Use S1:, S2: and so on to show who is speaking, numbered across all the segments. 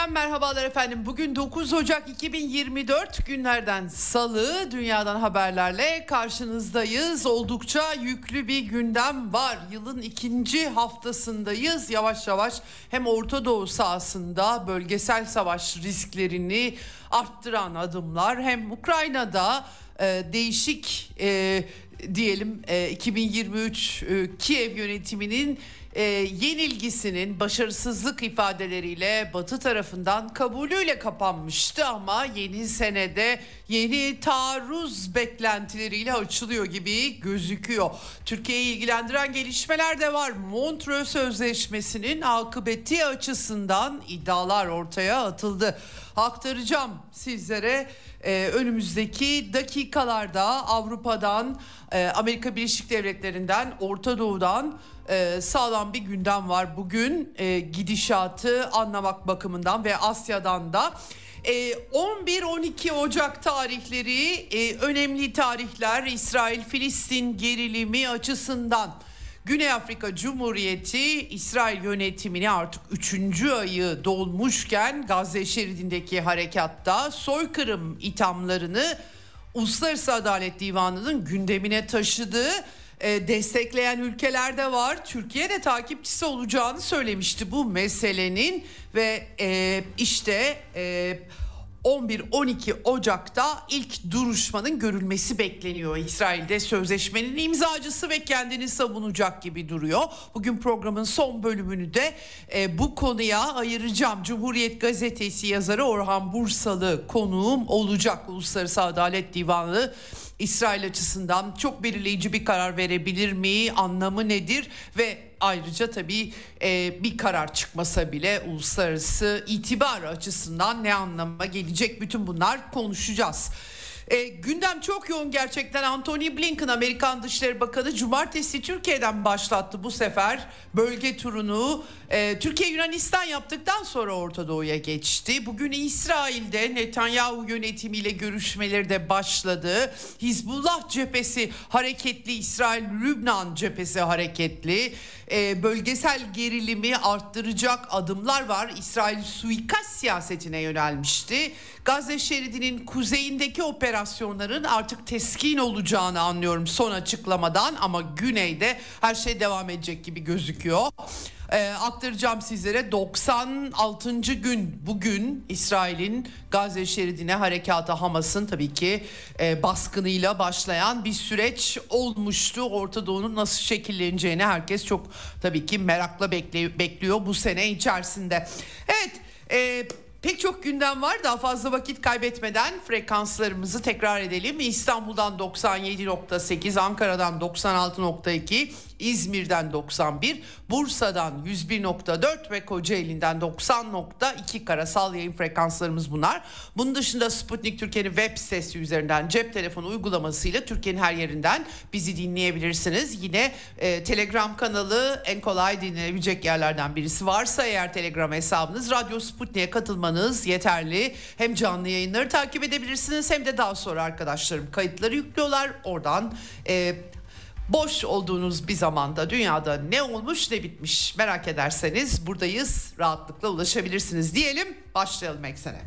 S1: Eksenden merhabalar efendim. Bugün 9 Ocak 2024 günlerden salı dünyadan haberlerle karşınızdayız. Oldukça yüklü bir gündem var. Yılın ikinci haftasındayız. Yavaş yavaş hem Orta Doğu sahasında bölgesel savaş risklerini arttıran adımlar hem Ukrayna'da e, değişik e, diyelim e, 2023 e, Kiev yönetiminin e, yenilgisinin başarısızlık ifadeleriyle Batı tarafından kabulüyle kapanmıştı ama yeni senede yeni taarruz beklentileriyle açılıyor gibi gözüküyor. Türkiye'yi ilgilendiren gelişmeler de var. Montreux Sözleşmesi'nin akıbeti açısından iddialar ortaya atıldı. Aktaracağım sizlere e, önümüzdeki dakikalarda Avrupa'dan, e, Amerika Birleşik Devletleri'nden, Orta Doğu'dan e, sağlam bir gündem var bugün e, gidişatı anlamak bakımından ve Asya'dan da. 11-12 e, Ocak tarihleri e, önemli tarihler İsrail-Filistin gerilimi açısından. Güney Afrika Cumhuriyeti İsrail yönetimini artık 3. ayı dolmuşken Gazze şeridindeki harekatta soykırım ithamlarını Uluslararası Adalet Divanı'nın gündemine taşıdığı e, destekleyen ülkeler de var. Türkiye de takipçisi olacağını söylemişti bu meselenin ve e, işte e, 11-12 Ocak'ta ilk duruşmanın görülmesi bekleniyor. İsrail'de sözleşmenin imzacısı ve kendini savunacak gibi duruyor. Bugün programın son bölümünü de e, bu konuya ayıracağım. Cumhuriyet Gazetesi yazarı Orhan Bursalı konuğum olacak. Uluslararası Adalet Divanı İsrail açısından çok belirleyici bir karar verebilir mi? Anlamı nedir? Ve ayrıca tabii e, bir karar çıkmasa bile uluslararası itibar açısından ne anlama gelecek? Bütün bunlar konuşacağız. E, gündem çok yoğun gerçekten. Anthony Blinken Amerikan Dışişleri Bakanı cumartesi Türkiye'den başlattı bu sefer bölge turunu. E, Türkiye Yunanistan yaptıktan sonra Orta Doğu'ya geçti. Bugün İsrail'de Netanyahu yönetimiyle görüşmeleri de başladı. Hizbullah cephesi hareketli, İsrail Lübnan cephesi hareketli. E, bölgesel gerilimi arttıracak adımlar var. İsrail suikast siyasetine yönelmişti. Gazze şeridinin kuzeyindeki operasyonların artık teskin olacağını anlıyorum son açıklamadan ama güneyde her şey devam edecek gibi gözüküyor. Ee, aktaracağım sizlere 96. gün bugün İsrail'in Gazze şeridine harekatı Hamas'ın tabii ki e, baskınıyla başlayan bir süreç olmuştu. Orta Doğu'nun nasıl şekilleneceğini herkes çok tabii ki merakla bekliyor bu sene içerisinde. Evet. E, Pek çok gündem var. Daha fazla vakit kaybetmeden frekanslarımızı tekrar edelim. İstanbul'dan 97.8, Ankara'dan 96.2, İzmir'den 91, Bursa'dan 101.4 ve Kocaeli'nden 90.2 karasal yayın frekanslarımız bunlar. Bunun dışında Sputnik Türkiye'nin web sitesi üzerinden cep telefonu uygulamasıyla Türkiye'nin her yerinden bizi dinleyebilirsiniz. Yine e, Telegram kanalı en kolay dinlenebilecek yerlerden birisi varsa eğer Telegram hesabınız Radyo Sputnik'e katılmanız yeterli. Hem canlı yayınları takip edebilirsiniz hem de daha sonra arkadaşlarım kayıtları yüklüyorlar. Oradan e, boş olduğunuz bir zamanda dünyada ne olmuş ne bitmiş merak ederseniz buradayız rahatlıkla ulaşabilirsiniz diyelim başlayalım eksene.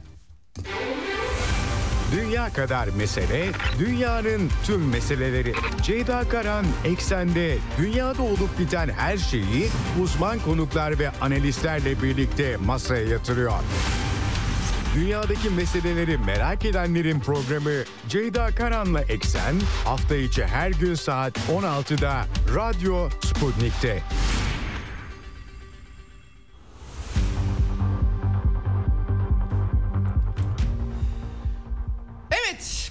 S2: Dünya kadar mesele, dünyanın tüm meseleleri. Ceyda Karan Eksen'de dünyada olup biten her şeyi uzman konuklar ve analistlerle birlikte masaya yatırıyor. Dünyadaki meseleleri merak edenlerin programı Ceyda Karan'la Eksen hafta içi her gün saat 16'da Radyo Sputnik'te.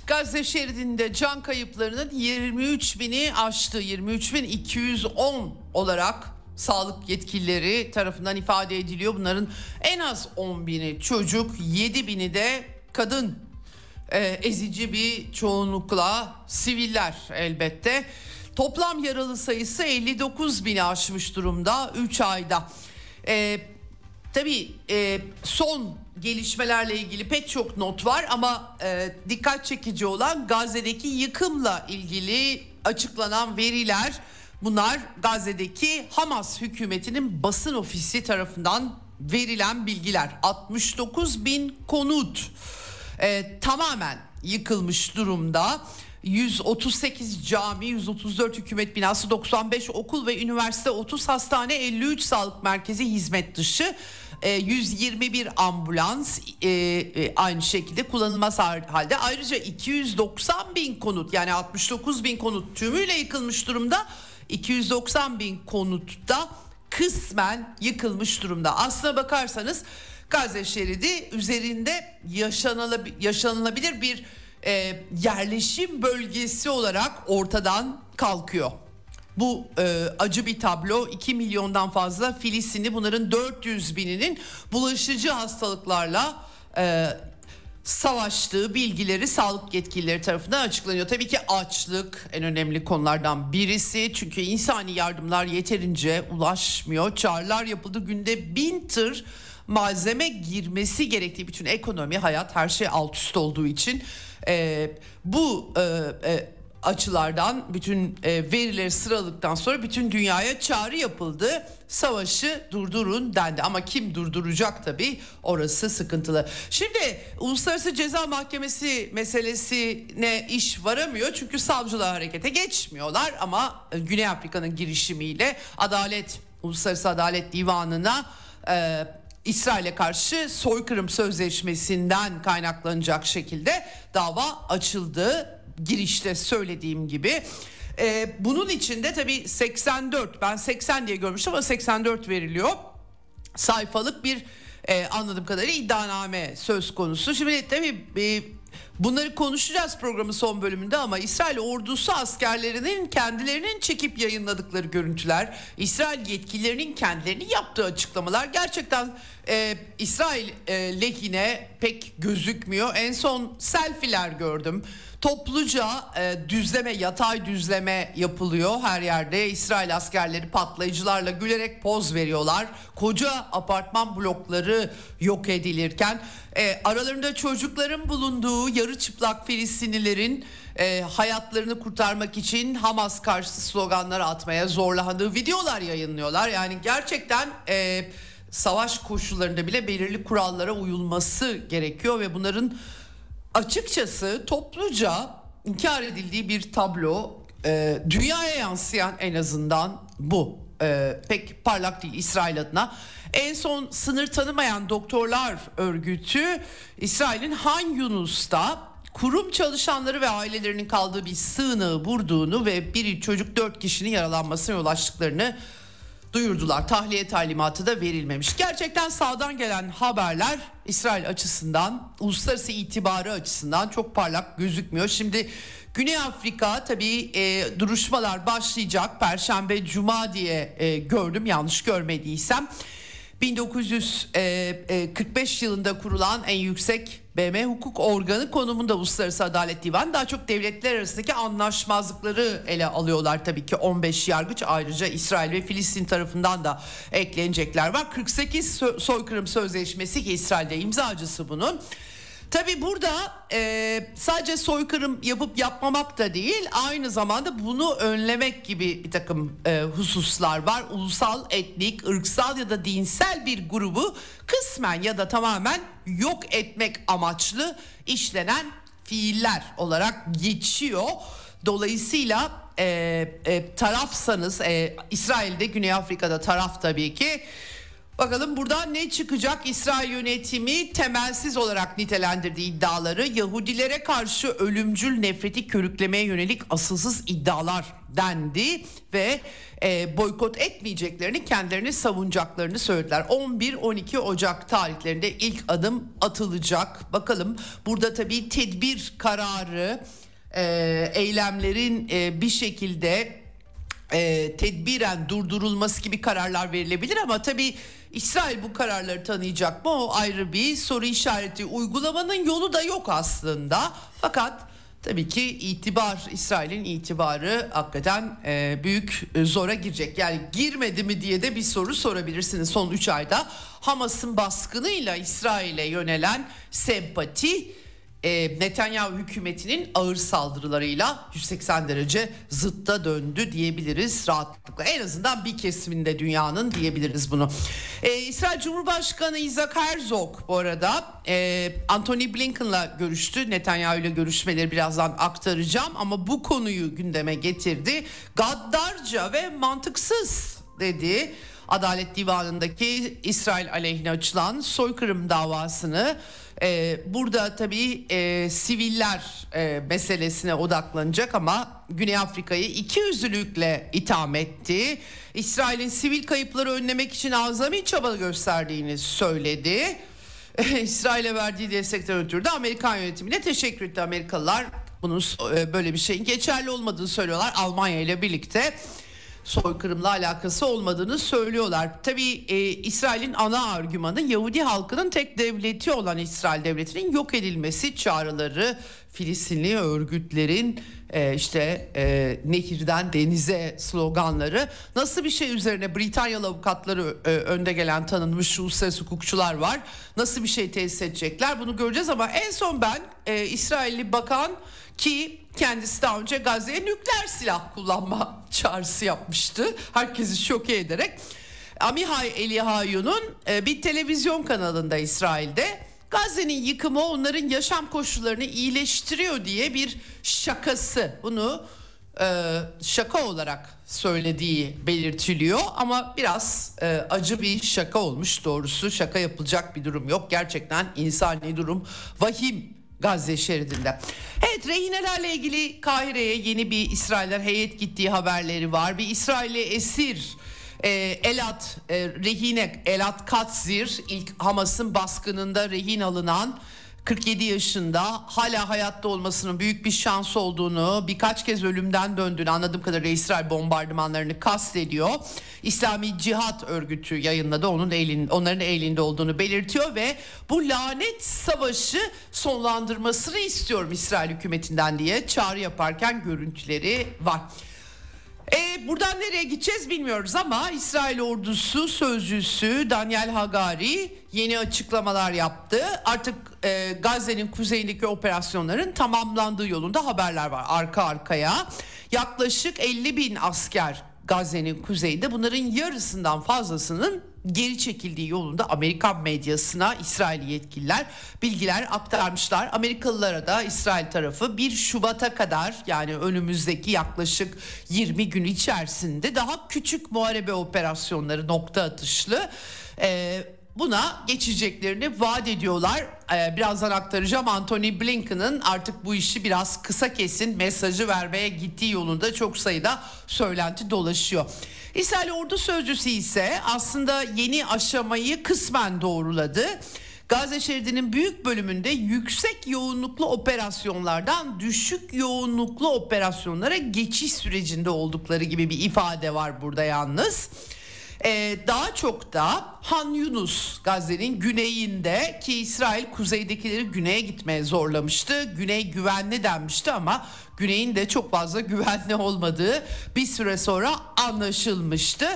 S1: Gazze şeridinde can kayıplarının 23 bini aştı. 23 bin 210 olarak sağlık yetkilileri tarafından ifade ediliyor. Bunların en az 10 bini çocuk, 7 bini de kadın. Ee, ezici bir çoğunlukla siviller elbette. Toplam yaralı sayısı 59 bini aşmış durumda 3 ayda. Ee, tabii e, son gelişmelerle ilgili pek çok not var ama e, dikkat çekici olan Gazze'deki yıkımla ilgili açıklanan veriler. Bunlar Gazze'deki Hamas hükümetinin basın ofisi tarafından verilen bilgiler. 69 bin konut e, tamamen yıkılmış durumda. 138 cami, 134 hükümet binası, 95 okul ve üniversite, 30 hastane, 53 sağlık merkezi hizmet dışı. 121 ambulans e, e, aynı şekilde kullanılmaz halde. Ayrıca 290 bin konut yani 69 bin konut tümüyle yıkılmış durumda. 290 bin konutta kısmen yıkılmış durumda. Aslına bakarsanız Gazze şeridi üzerinde yaşanılabilir bir e, yerleşim bölgesi olarak ortadan kalkıyor. Bu e, acı bir tablo 2 milyondan fazla Filistinli bunların 400 bininin bulaşıcı hastalıklarla e, savaştığı bilgileri sağlık yetkilileri tarafından açıklanıyor. Tabii ki açlık en önemli konulardan birisi çünkü insani yardımlar yeterince ulaşmıyor. Çağrılar yapıldı günde bin tır malzeme girmesi gerektiği bütün ekonomi hayat her şey alt üst olduğu için e, bu e, e, açılardan bütün e, verileri sıraladıktan sonra bütün dünyaya çağrı yapıldı. Savaşı durdurun dendi ama kim durduracak tabii orası sıkıntılı. Şimdi Uluslararası Ceza Mahkemesi meselesine iş varamıyor çünkü savcılar harekete geçmiyorlar ama e, Güney Afrika'nın girişimiyle Adalet Uluslararası Adalet Divanı'na e, İsrail'e karşı soykırım sözleşmesinden kaynaklanacak şekilde dava açıldı girişte söylediğim gibi. Ee, bunun içinde tabii 84 ben 80 diye görmüştüm ama 84 veriliyor. Sayfalık bir e, anladığım kadarıyla iddianame söz konusu. Şimdi tabii e, bunları konuşacağız programın son bölümünde ama İsrail ordusu askerlerinin kendilerinin çekip yayınladıkları görüntüler, İsrail yetkililerinin kendilerinin yaptığı açıklamalar gerçekten e, İsrail e, lehine pek gözükmüyor. En son selfiler gördüm. Topluca e, düzleme, yatay düzleme yapılıyor her yerde. İsrail askerleri patlayıcılarla gülerek poz veriyorlar. Koca apartman blokları yok edilirken e, aralarında çocukların bulunduğu yarı çıplak Filistinlilerin e, hayatlarını kurtarmak için Hamas karşıtı sloganlar atmaya zorlandığı videolar yayınlıyorlar. Yani gerçekten e, savaş koşullarında bile belirli kurallara uyulması gerekiyor ve bunların açıkçası topluca inkar edildiği bir tablo e, dünyaya yansıyan en azından bu. E, pek parlak değil İsrail adına. En son sınır tanımayan doktorlar örgütü İsrail'in Han Yunus'ta kurum çalışanları ve ailelerinin kaldığı bir sığınağı vurduğunu ve bir çocuk dört kişinin yaralanmasına yol açtıklarını duyurdular. Tahliye talimatı da verilmemiş. Gerçekten sağdan gelen haberler İsrail açısından, uluslararası itibarı açısından çok parlak gözükmüyor. Şimdi Güney Afrika tabii e, duruşmalar başlayacak. Perşembe, Cuma diye e, gördüm yanlış görmediysem. 1945 yılında kurulan en yüksek BM hukuk organı konumunda Uluslararası Adalet Divanı daha çok devletler arasındaki anlaşmazlıkları ele alıyorlar tabii ki 15 yargıç ayrıca İsrail ve Filistin tarafından da eklenecekler var. 48 soykırım sözleşmesi ki İsrail'de imzacısı bunun. Tabi burada e, sadece soykırım yapıp yapmamak da değil aynı zamanda bunu önlemek gibi bir takım e, hususlar var. Ulusal, etnik, ırksal ya da dinsel bir grubu kısmen ya da tamamen yok etmek amaçlı işlenen fiiller olarak geçiyor. Dolayısıyla e, e, tarafsanız e, İsrail'de Güney Afrika'da taraf tabii ki Bakalım buradan ne çıkacak? İsrail yönetimi temelsiz olarak nitelendirdiği iddiaları Yahudilere karşı ölümcül nefreti körüklemeye yönelik asılsız iddialar dendi ve e, boykot etmeyeceklerini kendilerini savunacaklarını söylediler. 11-12 Ocak tarihlerinde ilk adım atılacak. Bakalım burada tabii tedbir kararı e, eylemlerin e, bir şekilde e, tedbiren durdurulması gibi kararlar verilebilir ama tabii İsrail bu kararları tanıyacak mı o ayrı bir soru işareti. Uygulamanın yolu da yok aslında fakat tabii ki itibar İsrail'in itibarı hakikaten e, büyük e, zora girecek. Yani girmedi mi diye de bir soru sorabilirsiniz son 3 ayda. Hamas'ın baskınıyla İsrail'e yönelen sempati e, Netanyahu hükümetinin ağır saldırılarıyla 180 derece zıtta döndü diyebiliriz rahatlıkla. En azından bir kesiminde dünyanın diyebiliriz bunu. E, İsrail Cumhurbaşkanı Isaac Herzog bu arada e, Anthony Blinken'la görüştü. Netanyahu ile görüşmeleri birazdan aktaracağım ama bu konuyu gündeme getirdi. Gaddarca ve mantıksız dedi. Adalet Divanı'ndaki İsrail aleyhine açılan soykırım davasını ee, burada tabii e, siviller e, meselesine odaklanacak ama Güney Afrika'yı iki yüzlülükle itham etti. İsrail'in sivil kayıpları önlemek için azami çaba gösterdiğini söyledi. İsrail'e verdiği destekten ötürü de Amerikan yönetimine teşekkür etti. Amerikalılar bunun e, böyle bir şeyin geçerli olmadığını söylüyorlar Almanya ile birlikte soykırımla alakası olmadığını söylüyorlar. Tabii e, İsrail'in ana argümanı Yahudi halkının tek devleti olan İsrail devletinin yok edilmesi çağrıları Filistinli örgütlerin e, işte e, nehirden denize sloganları nasıl bir şey üzerine Britanyalı avukatları e, önde gelen tanınmış uluslararası hukukçular var. Nasıl bir şey tesis edecekler bunu göreceğiz ama en son ben e, İsrailli bakan ki kendisi daha önce Gazze'ye nükleer silah kullanma çağrısı yapmıştı. Herkesi şoke ederek. Amihai Elihayu'nun e, bir televizyon kanalında İsrail'de Gazze'nin yıkımı onların yaşam koşullarını iyileştiriyor diye bir şakası. Bunu e, şaka olarak söylediği belirtiliyor ama biraz e, acı bir şaka olmuş doğrusu şaka yapılacak bir durum yok gerçekten insani durum vahim Gazze şeridinde. Evet rehinelerle ilgili Kahire'ye yeni bir İsrailler heyet gittiği haberleri var. Bir İsrailli esir e, Elat e, rehine Elat Katzir ilk Hamas'ın baskınında rehin alınan 47 yaşında hala hayatta olmasının büyük bir şans olduğunu birkaç kez ölümden döndüğünü anladığım kadarıyla İsrail bombardımanlarını kastediyor. İslami Cihat Örgütü yayınladı onun elin, onların elinde olduğunu belirtiyor ve bu lanet savaşı sonlandırmasını istiyorum İsrail hükümetinden diye çağrı yaparken görüntüleri var. E, buradan nereye gideceğiz bilmiyoruz ama İsrail ordusu sözcüsü Daniel Hagari yeni açıklamalar yaptı. Artık e, Gazze'nin kuzeyindeki operasyonların tamamlandığı yolunda haberler var arka arkaya. Yaklaşık 50 bin asker Gazze'nin kuzeyinde bunların yarısından fazlasının geri çekildiği yolunda Amerikan medyasına İsrail yetkililer bilgiler aktarmışlar. Amerikalılara da İsrail tarafı 1 Şubat'a kadar yani önümüzdeki yaklaşık 20 gün içerisinde daha küçük muharebe operasyonları nokta atışlı e, buna geçeceklerini vaat ediyorlar. Ee, birazdan aktaracağım Anthony Blinken'ın artık bu işi biraz kısa kesin mesajı vermeye gittiği yolunda çok sayıda söylenti dolaşıyor. İsrail ordu sözcüsü ise aslında yeni aşamayı kısmen doğruladı. Gazze şeridinin büyük bölümünde yüksek yoğunluklu operasyonlardan düşük yoğunluklu operasyonlara geçiş sürecinde oldukları gibi bir ifade var burada yalnız. Ee, daha çok da Han Yunus Gazze'nin güneyinde ki İsrail kuzeydekileri güneye gitmeye zorlamıştı. Güney güvenli denmişti ama güneyin de çok fazla güvenli olmadığı bir süre sonra anlaşılmıştı.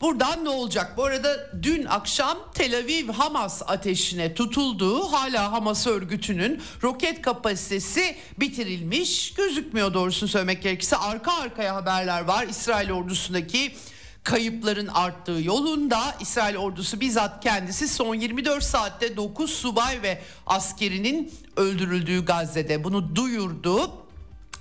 S1: Buradan ne olacak? Bu arada dün akşam Tel Aviv Hamas ateşine tutulduğu hala Hamas örgütünün roket kapasitesi bitirilmiş gözükmüyor doğrusunu söylemek gerekirse. Arka arkaya haberler var İsrail ordusundaki kayıpların arttığı yolunda İsrail ordusu bizzat kendisi son 24 saatte 9 subay ve askerinin öldürüldüğü Gazze'de bunu duyurdu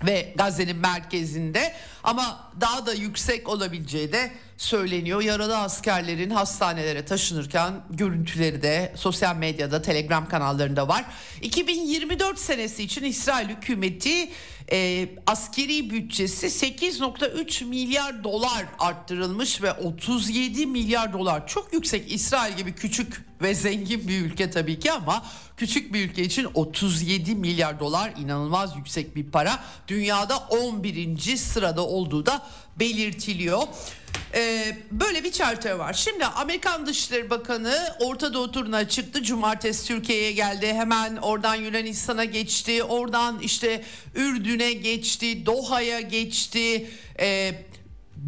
S1: ve Gazze'nin merkezinde Ama daha da yüksek olabileceği de söyleniyor. Yaralı askerlerin hastanelere taşınırken görüntüleri de sosyal medyada, Telegram kanallarında var. 2024 senesi için İsrail hükümeti e, askeri bütçesi 8.3 milyar dolar arttırılmış ve 37 milyar dolar çok yüksek İsrail gibi küçük ve zengin bir ülke tabii ki ama küçük bir ülke için 37 milyar dolar inanılmaz yüksek bir para. Dünyada 11. sırada olduğu da belirtiliyor. Ee, böyle bir çerçeve var. Şimdi Amerikan Dışişleri Bakanı Orta Doğu turuna çıktı. Cumartesi Türkiye'ye geldi. Hemen oradan Yunanistan'a geçti. Oradan işte Ürdün'e geçti. Doha'ya geçti. Ee,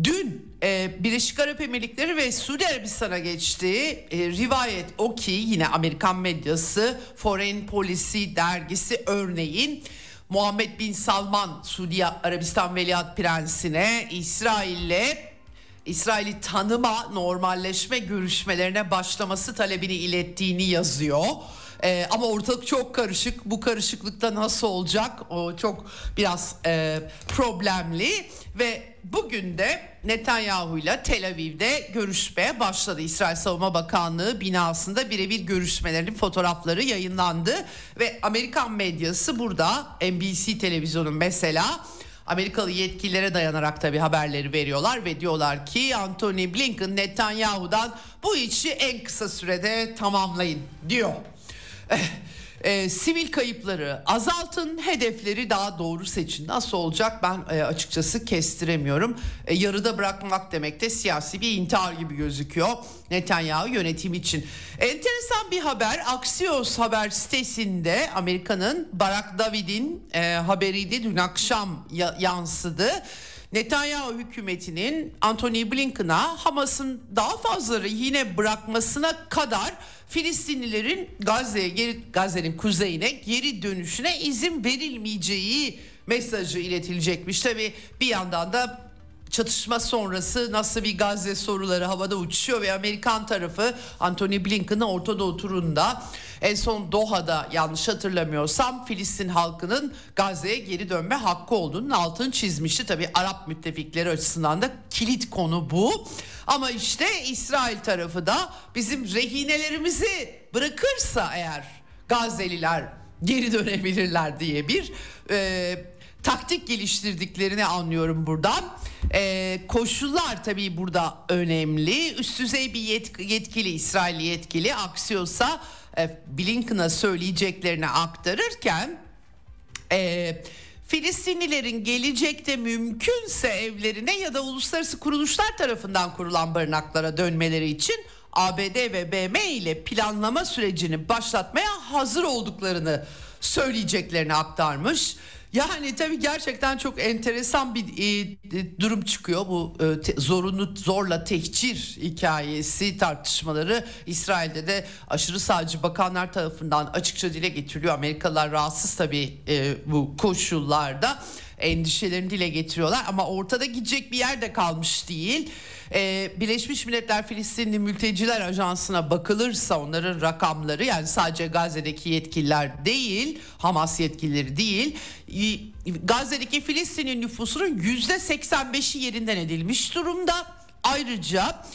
S1: dün e, Birleşik Arap Emirlikleri ve Suudi Arabistan'a geçti. E, rivayet o ki yine Amerikan medyası Foreign Policy dergisi örneğin Muhammed Bin Salman Suudi Arabistan Veliaht Prensine İsrail'le İsrail'i tanıma, normalleşme görüşmelerine başlaması talebini ilettiğini yazıyor. Ee, ama ortalık çok karışık. Bu karışıklıkta nasıl olacak? O çok biraz e, problemli ve bugün de Netanyahu ile Tel Aviv'de görüşmeye başladı. İsrail Savunma Bakanlığı binasında birebir görüşmelerinin fotoğrafları yayınlandı ve Amerikan medyası burada NBC televizyonu mesela Amerikalı yetkililere dayanarak tabii haberleri veriyorlar ve diyorlar ki Anthony Blinken Netanyahu'dan bu işi en kısa sürede tamamlayın diyor. E, sivil kayıpları azaltın, hedefleri daha doğru seçin. Nasıl olacak ben e, açıkçası kestiremiyorum. E, yarıda bırakmak demek de siyasi bir intihar gibi gözüküyor Netanyahu yönetim için. Enteresan bir haber Axios haber sitesinde Amerika'nın Barack David'in e, haberiydi dün akşam ya, yansıdı. Netanyahu hükümetinin Anthony Blinken'a Hamas'ın daha fazla yine bırakmasına kadar Filistinlilerin Gazze'ye geri Gazze'nin kuzeyine geri dönüşüne izin verilmeyeceği mesajı iletilecekmiş. Tabi bir yandan da çatışma sonrası nasıl bir Gazze soruları havada uçuşuyor ve Amerikan tarafı Anthony Blinken'ın Orta Doğu turunda en son Doha'da yanlış hatırlamıyorsam Filistin halkının Gazze'ye geri dönme hakkı olduğunun altını çizmişti. Tabi Arap müttefikleri açısından da kilit konu bu. Ama işte İsrail tarafı da bizim rehinelerimizi bırakırsa eğer Gazze'liler geri dönebilirler diye bir e, taktik geliştirdiklerini anlıyorum buradan. Ee, koşullar tabii burada önemli. Üst düzey bir yetk- yetkili, İsrail yetkili Axios'a e, Blinken'a söyleyeceklerini aktarırken e, Filistinlilerin gelecekte mümkünse evlerine ya da uluslararası kuruluşlar tarafından kurulan barınaklara dönmeleri için ABD ve BM ile planlama sürecini başlatmaya hazır olduklarını söyleyeceklerini aktarmış. Yani tabii gerçekten çok enteresan bir e, durum çıkıyor bu e, te, zorunlu zorla tehcir hikayesi tartışmaları İsrail'de de aşırı sağcı bakanlar tarafından açıkça dile getiriliyor. Amerikalılar rahatsız tabii e, bu koşullarda endişelerini dile getiriyorlar ama ortada gidecek bir yer de kalmış değil. Ee, Birleşmiş Milletler Filistinli Mülteciler Ajansı'na bakılırsa onların rakamları yani sadece Gazze'deki yetkililer değil Hamas yetkilileri değil Gazze'deki Filistinli nüfusunun yüzde 85'i yerinden edilmiş durumda. Ayrıca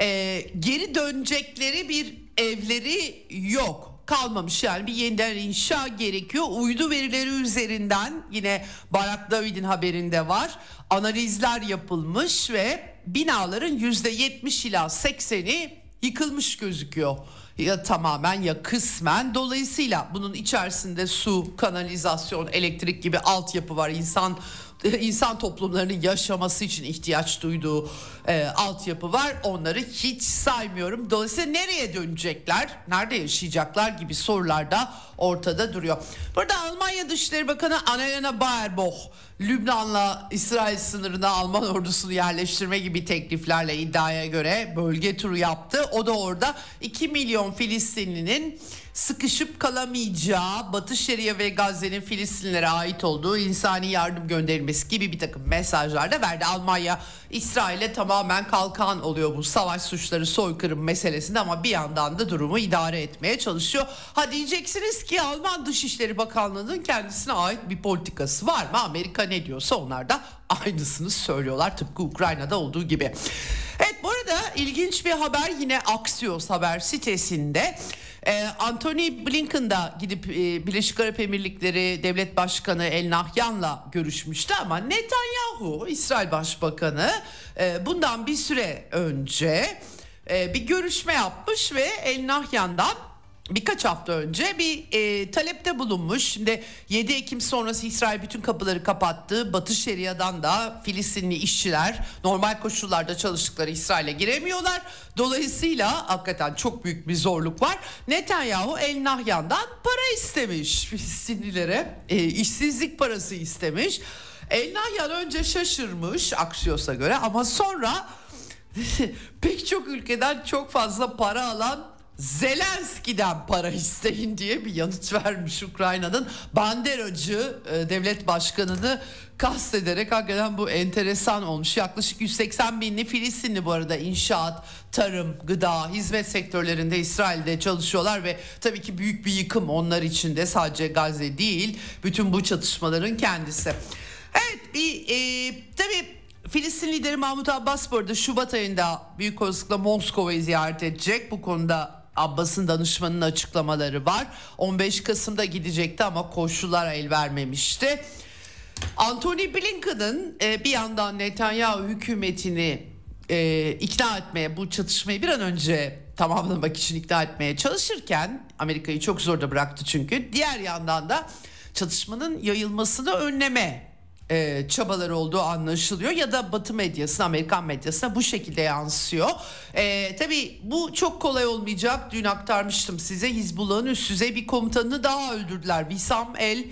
S1: e, geri dönecekleri bir evleri yok kalmamış yani bir yeniden inşa gerekiyor. Uydu verileri üzerinden yine Barak David'in haberinde var. Analizler yapılmış ve binaların yüzde 70 ila 80'i yıkılmış gözüküyor. Ya tamamen ya kısmen dolayısıyla bunun içerisinde su, kanalizasyon, elektrik gibi altyapı var. İnsan insan toplumlarının yaşaması için ihtiyaç duyduğu e, altyapı var. Onları hiç saymıyorum. Dolayısıyla nereye dönecekler, nerede yaşayacaklar gibi sorular da ortada duruyor. Burada Almanya Dışişleri Bakanı Annalena Baerbock Lübnan'la İsrail sınırına Alman ordusunu yerleştirme gibi tekliflerle iddiaya göre bölge turu yaptı. O da orada 2 milyon Filistinlinin sıkışıp kalamayacağı Batı Şeria ve Gazze'nin Filistinlere ait olduğu insani yardım gönderilmesi gibi bir takım mesajlar da verdi. Almanya İsrail'e tamamen kalkan oluyor bu savaş suçları soykırım meselesinde ama bir yandan da durumu idare etmeye çalışıyor. Ha diyeceksiniz ki Alman Dışişleri Bakanlığı'nın kendisine ait bir politikası var mı? Amerika ne diyorsa onlar da aynısını söylüyorlar tıpkı Ukrayna'da olduğu gibi. Evet bu arada ilginç bir haber yine Axios haber sitesinde. Ee, Anthony Blinken da gidip e, Birleşik Arap Emirlikleri Devlet Başkanı El Nahyan'la görüşmüştü ama Netanyahu İsrail Başbakanı e, bundan bir süre önce e, bir görüşme yapmış ve El Nahyan'dan birkaç hafta önce bir e, talepte bulunmuş. Şimdi 7 Ekim sonrası İsrail bütün kapıları kapattı. Batı Şeria'dan da Filistinli işçiler normal koşullarda çalıştıkları İsrail'e giremiyorlar. Dolayısıyla hakikaten çok büyük bir zorluk var. Netanyahu El Nahyan'dan para istemiş Filistinlilere. E, işsizlik parası istemiş. El Nahyan önce şaşırmış Aksiyos'a göre ama sonra pek çok ülkeden çok fazla para alan Zelenski'den para isteyin diye bir yanıt vermiş Ukrayna'nın banderacı e, devlet başkanını kastederek hakikaten bu enteresan olmuş. Yaklaşık 180 binli Filistinli bu arada inşaat, tarım, gıda, hizmet sektörlerinde İsrail'de çalışıyorlar ve tabii ki büyük bir yıkım onlar için de sadece Gazze değil bütün bu çatışmaların kendisi. Evet bir e, tabii Filistin lideri Mahmut Abbas bu arada Şubat ayında büyük olasılıkla Moskova'yı ziyaret edecek. Bu konuda Abbas'ın danışmanının açıklamaları var. 15 Kasım'da gidecekti ama koşullar el vermemişti. Anthony Blinken'ın e, bir yandan Netanyahu hükümetini e, ikna etmeye, bu çatışmayı bir an önce tamamlamak için ikna etmeye çalışırken Amerika'yı çok zorda bıraktı çünkü. Diğer yandan da çatışmanın yayılmasını önleme e, çabaları olduğu anlaşılıyor ya da Batı medyasına, Amerikan medyasına bu şekilde yansıyor. E, tabii bu çok kolay olmayacak. Dün aktarmıştım size Hizbullah'ın üst düzey bir komutanını daha öldürdüler. Wissam El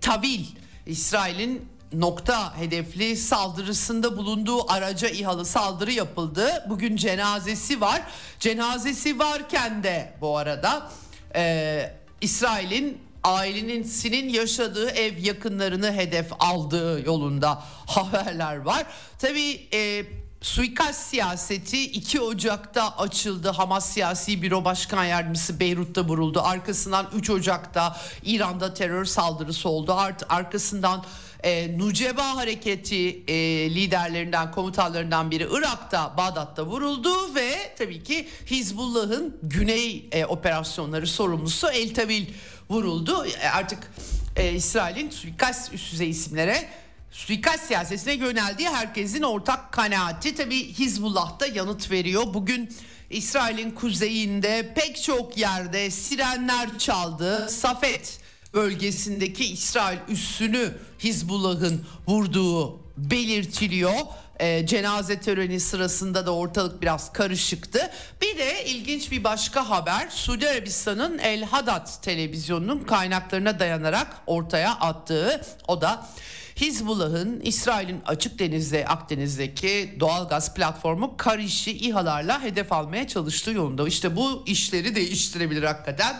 S1: Tavil, İsrail'in nokta hedefli saldırısında bulunduğu araca İHA'lı saldırı yapıldı. Bugün cenazesi var. Cenazesi varken de bu arada e, İsrail'in ailenin sinin yaşadığı ev yakınlarını hedef aldığı yolunda haberler var. Tabii e, suikast siyaseti 2 Ocak'ta açıldı. Hamas Siyasi Büro Başkan Yardımcısı Beyrut'ta vuruldu. Arkasından 3 Ocak'ta İran'da terör saldırısı oldu. Art arkasından e, Nuceba Hareketi e, liderlerinden, komutanlarından biri Irak'ta, Bağdat'ta vuruldu ve tabii ki Hizbullah'ın güney e, operasyonları sorumlusu El Tavil vuruldu. E, artık e, İsrail'in suikast üst düzey isimlere suikast siyasetine yöneldiği herkesin ortak kanaati. Tabi Hizbullah da yanıt veriyor. Bugün İsrail'in kuzeyinde pek çok yerde sirenler çaldı. Safet bölgesindeki İsrail üssünü Hizbullah'ın vurduğu belirtiliyor e, cenaze töreni sırasında da ortalık biraz karışıktı. Bir de ilginç bir başka haber Suudi Arabistan'ın El Haddad televizyonunun kaynaklarına dayanarak ortaya attığı o da Hizbullah'ın İsrail'in açık denizde Akdeniz'deki doğal gaz platformu Kariş'i İHA'larla hedef almaya çalıştığı yolunda. İşte bu işleri değiştirebilir hakikaten.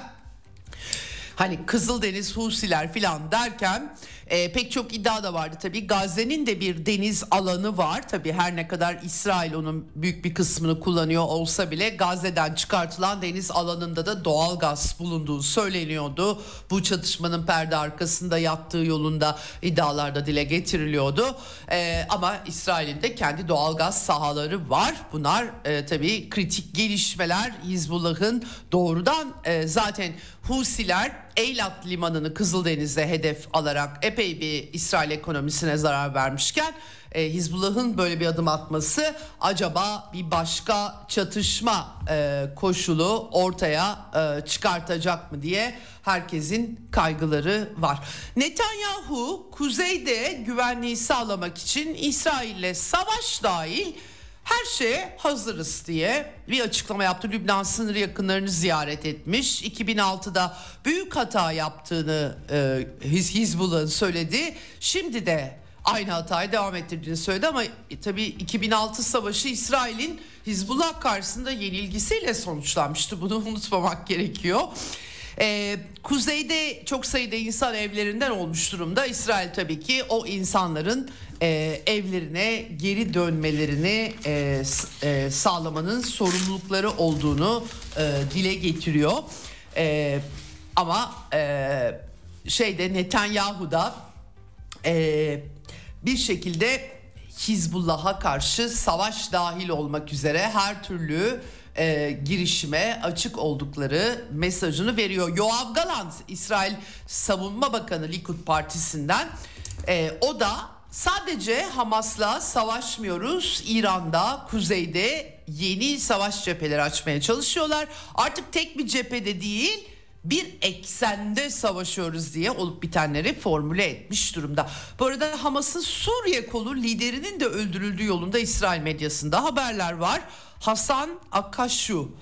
S1: Hani Kızıldeniz, Husiler filan derken e, pek çok iddia da vardı tabii. Gazze'nin de bir deniz alanı var. Tabii her ne kadar İsrail onun büyük bir kısmını kullanıyor olsa bile Gazze'den çıkartılan deniz alanında da doğal gaz bulunduğu söyleniyordu. Bu çatışmanın perde arkasında yattığı yolunda iddialarda dile getiriliyordu. E, ama İsrail'in de kendi doğal gaz sahaları var. Bunlar e, tabii kritik gelişmeler Hizbullah'ın doğrudan e, zaten Husiler Eylat limanını Kızıldeniz'de hedef alarak epey bir İsrail ekonomisine zarar vermişken e, Hizbullah'ın böyle bir adım atması acaba bir başka çatışma e, koşulu ortaya e, çıkartacak mı diye herkesin kaygıları var. Netanyahu kuzeyde güvenliği sağlamak için İsrail'le savaş dahil her şeye hazırız diye bir açıklama yaptı. Lübnan sınırı yakınlarını ziyaret etmiş. 2006'da büyük hata yaptığını e, Hizbullah'ın söyledi. Şimdi de aynı hatayı devam ettirdiğini söyledi ama e, tabii 2006 savaşı İsrail'in Hizbullah karşısında yenilgisiyle sonuçlanmıştı. Bunu unutmamak gerekiyor. Ee, kuzeyde çok sayıda insan evlerinden olmuş durumda. İsrail tabii ki o insanların e, evlerine geri dönmelerini e, e, sağlamanın sorumlulukları olduğunu e, dile getiriyor. E, ama e, şeyde Netanyahu da e, bir şekilde Hizbullah'a karşı savaş dahil olmak üzere her türlü e, girişime açık oldukları mesajını veriyor. Yoav Galant, İsrail Savunma Bakanı Likud Partisi'nden e, o da sadece Hamas'la savaşmıyoruz. İran'da, kuzeyde yeni savaş cepheleri açmaya çalışıyorlar. Artık tek bir cephede değil bir eksende savaşıyoruz diye olup bitenleri formüle etmiş durumda. Bu arada Hamas'ın Suriye kolu liderinin de öldürüldüğü yolunda İsrail medyasında haberler var. Hasan Akashu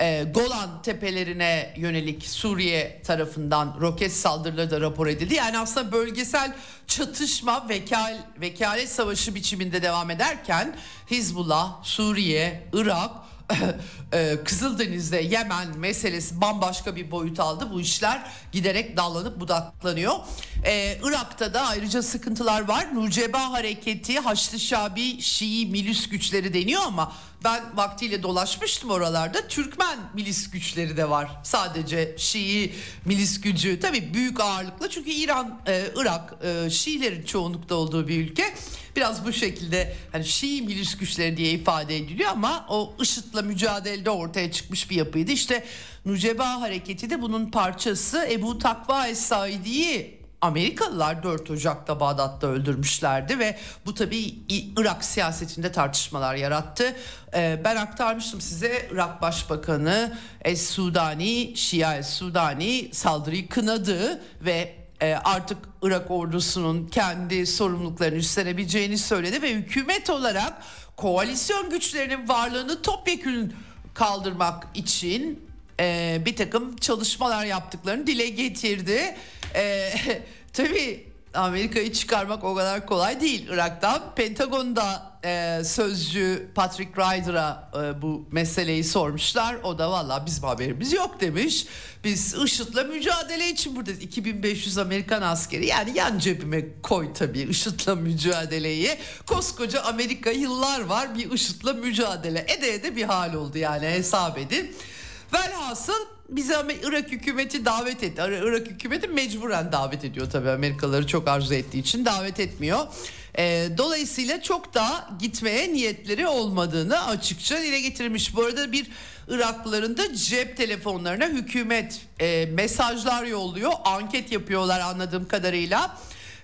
S1: e, Golan tepelerine yönelik Suriye tarafından roket saldırıları da rapor edildi. Yani aslında bölgesel çatışma vekal, vekalet savaşı biçiminde devam ederken Hizbullah, Suriye, Irak e, Kızıldeniz'de Yemen meselesi bambaşka bir boyut aldı. Bu işler giderek dallanıp budaklanıyor. Ee, Irak'ta da ayrıca sıkıntılar var. Nuceba hareketi Haçlı Şabi Şii milis güçleri deniyor ama ben vaktiyle dolaşmıştım oralarda. Türkmen milis güçleri de var. Sadece Şii milis gücü tabii büyük ağırlıkla çünkü İran, e, Irak e, Şiilerin çoğunlukta olduğu bir ülke. Biraz bu şekilde hani Şii milis güçleri diye ifade ediliyor ama o IŞİD'le mücadelede ortaya çıkmış bir yapıydı. İşte Nuceba hareketi de bunun parçası Ebu Takva Es-Saidi'yi Amerikalılar 4 Ocak'ta Bağdat'ta öldürmüşlerdi ve bu tabii Irak siyasetinde tartışmalar yarattı. Ee, ben aktarmıştım size Irak Başbakanı Es-Sudani, Şia Es-Sudani saldırıyı kınadı ve e, artık Irak ordusunun kendi sorumluluklarını üstlenebileceğini söyledi ve hükümet olarak koalisyon güçlerinin varlığını topyekün kaldırmak için e, bir takım çalışmalar yaptıklarını dile getirdi. E, tabii Amerika'yı çıkarmak o kadar kolay değil Irak'tan. Pentagon'da e, sözcü Patrick Ryder'a e, bu meseleyi sormuşlar. O da valla bizim haberimiz yok demiş. Biz IŞİD'le mücadele için buradayız. 2500 Amerikan askeri yani yan cebime koy tabii IŞİD'le mücadeleyi. Koskoca Amerika yıllar var bir IŞİD'le mücadele ede ede bir hal oldu yani hesap edin. Velhasıl bizi Irak hükümeti davet etti. Irak hükümeti mecburen davet ediyor tabii Amerikalıları çok arzu ettiği için davet etmiyor. E, dolayısıyla çok da gitmeye niyetleri olmadığını açıkça dile getirmiş. Bu arada bir Iraklıların da cep telefonlarına hükümet e, mesajlar yolluyor. Anket yapıyorlar anladığım kadarıyla.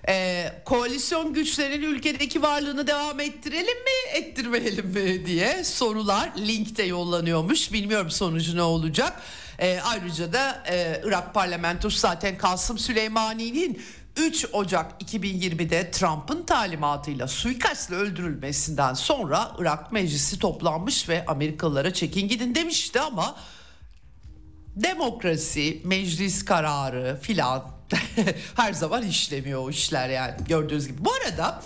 S1: Ee, koalisyon güçlerinin ülkedeki varlığını devam ettirelim mi ettirmeyelim mi diye sorular linkte yollanıyormuş. Bilmiyorum sonucu ne olacak. E, ayrıca da e, Irak parlamentosu zaten Kasım Süleymani'nin 3 Ocak 2020'de Trump'ın talimatıyla suikastla öldürülmesinden sonra Irak meclisi toplanmış ve Amerikalılara çekin gidin demişti ama demokrasi, meclis kararı filan her zaman işlemiyor o işler yani gördüğünüz gibi. Bu arada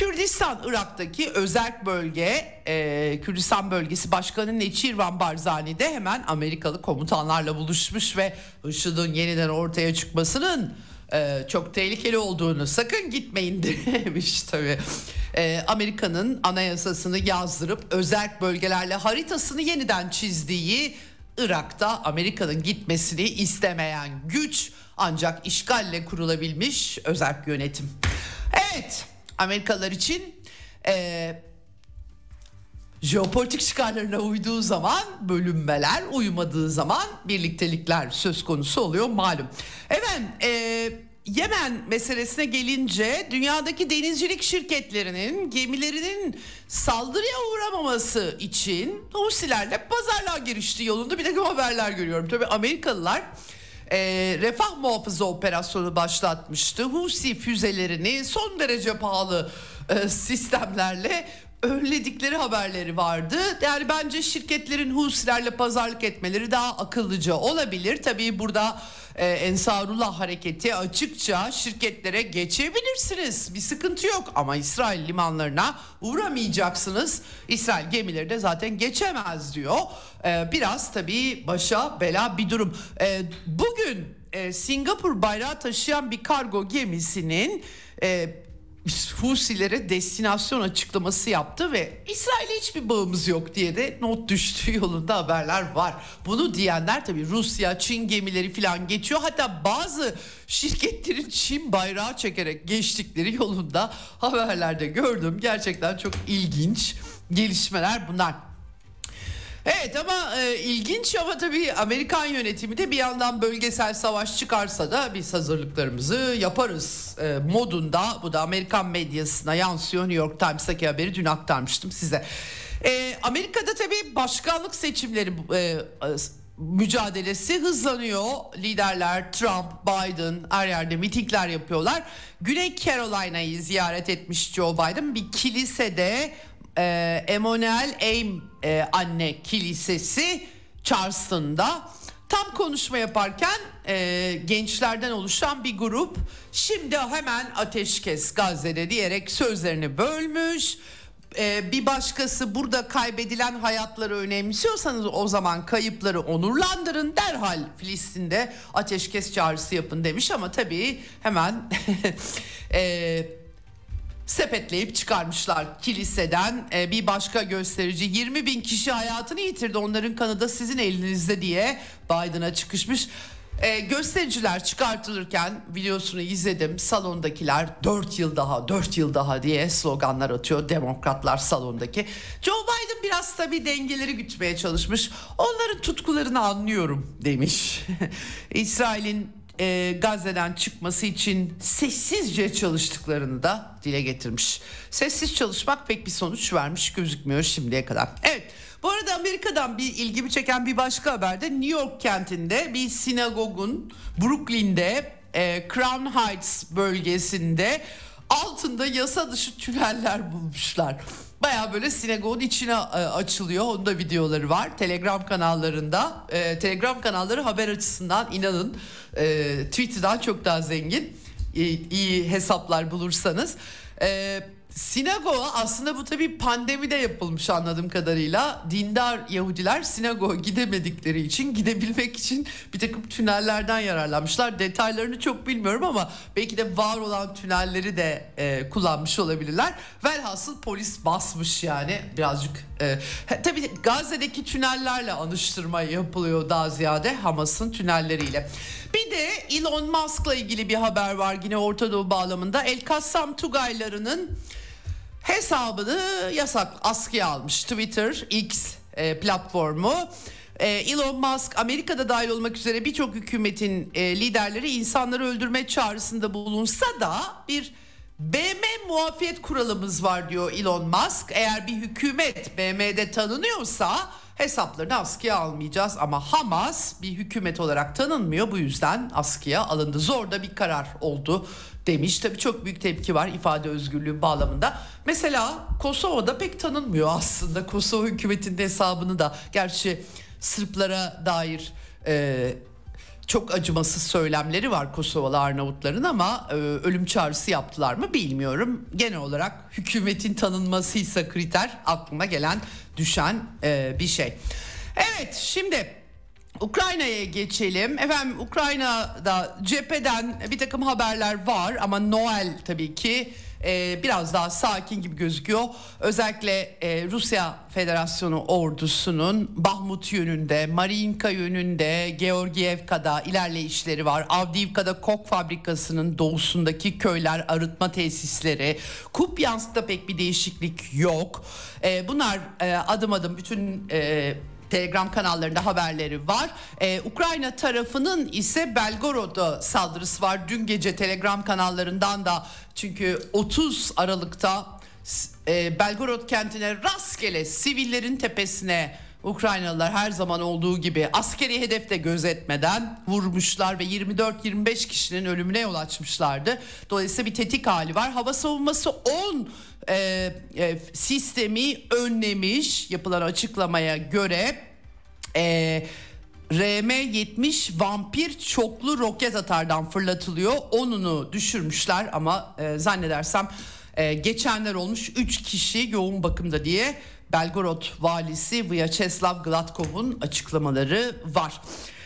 S1: Kürdistan Irak'taki özel bölge e, Kürdistan bölgesi başkanı Neçirvan Barzani de hemen Amerikalı komutanlarla buluşmuş ve IŞİD'in yeniden ortaya çıkmasının e, çok tehlikeli olduğunu sakın gitmeyin demiş tabii. E, Amerika'nın anayasasını yazdırıp özel bölgelerle haritasını yeniden çizdiği Irak'ta Amerika'nın gitmesini istemeyen güç ancak işgalle kurulabilmiş özel yönetim. Evet Amerikalılar için e, jeopolitik çıkarlarına uyduğu zaman bölünmeler, uymadığı zaman birliktelikler söz konusu oluyor malum. Evet, e, Yemen meselesine gelince dünyadaki denizcilik şirketlerinin gemilerinin saldırıya uğramaması için Husilerle pazarlığa giriştiği yolunda bir takım haberler görüyorum. Tabii Amerikalılar e, refah muhafızı operasyonu başlatmıştı. Husi füzelerini son derece pahalı e, sistemlerle önledikleri haberleri vardı. Yani bence şirketlerin Husilerle pazarlık etmeleri daha akıllıca olabilir. Tabii burada e, Ensarullah hareketi açıkça şirketlere geçebilirsiniz. Bir sıkıntı yok ama İsrail limanlarına uğramayacaksınız. İsrail gemileri de zaten geçemez diyor. E, biraz tabii başa bela bir durum. E, bugün e, Singapur bayrağı taşıyan bir kargo gemisinin... E, Husilere destinasyon açıklaması yaptı ve İsrail'e hiçbir bağımız yok diye de not düştüğü yolunda haberler var. Bunu diyenler tabii Rusya, Çin gemileri falan geçiyor. Hatta bazı şirketlerin Çin bayrağı çekerek geçtikleri yolunda haberlerde gördüm. Gerçekten çok ilginç gelişmeler bunlar. Evet ama e, ilginç ama tabii Amerikan yönetimi de bir yandan bölgesel savaş çıkarsa da biz hazırlıklarımızı yaparız e, modunda. Bu da Amerikan medyasına yansıyor. New York Times'taki haberi dün aktarmıştım size. E, Amerika'da tabii başkanlık seçimleri e, e, mücadelesi hızlanıyor. Liderler Trump, Biden her yerde mitingler yapıyorlar. Güney Carolina'yı ziyaret etmiş Joe Biden bir kilisede e, Emmanuel Aim e, Anne Kilisesi Charleston'da. Tam konuşma yaparken e, gençlerden oluşan bir grup. Şimdi hemen ateşkes Gazze'de diyerek sözlerini bölmüş. E, bir başkası burada kaybedilen hayatları önemsiyorsanız o zaman kayıpları onurlandırın. Derhal Filistin'de ateşkes çağrısı yapın demiş ama tabii hemen e, sepetleyip çıkarmışlar kiliseden e, bir başka gösterici 20 bin kişi hayatını yitirdi onların kanı da sizin elinizde diye Biden'a çıkışmış. E, göstericiler çıkartılırken videosunu izledim salondakiler 4 yıl daha 4 yıl daha diye sloganlar atıyor demokratlar salondaki. Joe Biden biraz tabii dengeleri gütmeye çalışmış onların tutkularını anlıyorum demiş. İsrail'in e, Gazze'den çıkması için sessizce çalıştıklarını da dile getirmiş. Sessiz çalışmak pek bir sonuç vermiş gözükmüyor şimdiye kadar. Evet bu arada Amerika'dan bir ilgimi çeken bir başka haber de New York kentinde bir sinagogun Brooklyn'de e, Crown Heights bölgesinde altında yasa dışı tüneller bulmuşlar. Baya böyle sinagogun içine e, açılıyor. Onun da videoları var. Telegram kanallarında. E, Telegram kanalları haber açısından inanın e, Twitter'dan çok daha zengin. E, iyi hesaplar bulursanız. E, Sinagoga aslında bu tabii pandemide yapılmış anladığım kadarıyla. Dindar Yahudiler sinagoga gidemedikleri için gidebilmek için bir takım tünellerden yararlanmışlar. Detaylarını çok bilmiyorum ama belki de var olan tünelleri de e, kullanmış olabilirler. Velhasıl polis basmış yani birazcık. E, tabii Gazze'deki tünellerle anıştırma yapılıyor daha ziyade Hamas'ın tünelleriyle. Bir de Elon Musk'la ilgili bir haber var yine Orta Doğu bağlamında. El Kassam Tugaylarının hesabını yasak askıya almış Twitter X e, platformu. E, Elon Musk Amerika'da dahil olmak üzere birçok hükümetin e, liderleri insanları öldürme çağrısında bulunsa da bir BM muafiyet kuralımız var diyor Elon Musk. Eğer bir hükümet BM'de tanınıyorsa hesaplarını askıya almayacağız ama Hamas bir hükümet olarak tanınmıyor bu yüzden askıya alındı. Zor da bir karar oldu demiş. Tabii çok büyük tepki var ifade özgürlüğü bağlamında. Mesela Kosova'da pek tanınmıyor aslında Kosova hükümetinin hesabını da. Gerçi Sırplara dair e, çok acımasız söylemleri var Kosovalı Arnavutların ama e, ölüm çağrısı yaptılar mı bilmiyorum. Genel olarak hükümetin tanınmasıysa kriter aklıma gelen düşen e, bir şey. Evet şimdi Ukrayna'ya geçelim. Efendim Ukrayna'da cepheden bir takım haberler var ama Noel tabii ki e, biraz daha sakin gibi gözüküyor. Özellikle e, Rusya Federasyonu ordusunun Bahmut yönünde, Marinka yönünde, Georgievka'da ilerleyişleri var. Avdiivka'da kok fabrikasının doğusundaki köyler, arıtma tesisleri. Kupyansk'ta pek bir değişiklik yok. E, bunlar e, adım adım bütün... E, Telegram kanallarında haberleri var. Ee, Ukrayna tarafının ise Belgorod'a saldırısı var. Dün gece Telegram kanallarından da çünkü 30 Aralık'ta e, Belgorod kentine rastgele sivillerin tepesine Ukraynalılar her zaman olduğu gibi askeri hedefte gözetmeden vurmuşlar ve 24-25 kişinin ölümüne yol açmışlardı. Dolayısıyla bir tetik hali var. Hava savunması 10 e, e, sistemi önlemiş yapılan açıklamaya göre e, RM-70 vampir çoklu roket atardan fırlatılıyor. Onunu düşürmüşler ama e, zannedersem e, geçenler olmuş 3 kişi yoğun bakımda diye Belgorod valisi Vyacheslav Gladkov'un açıklamaları var.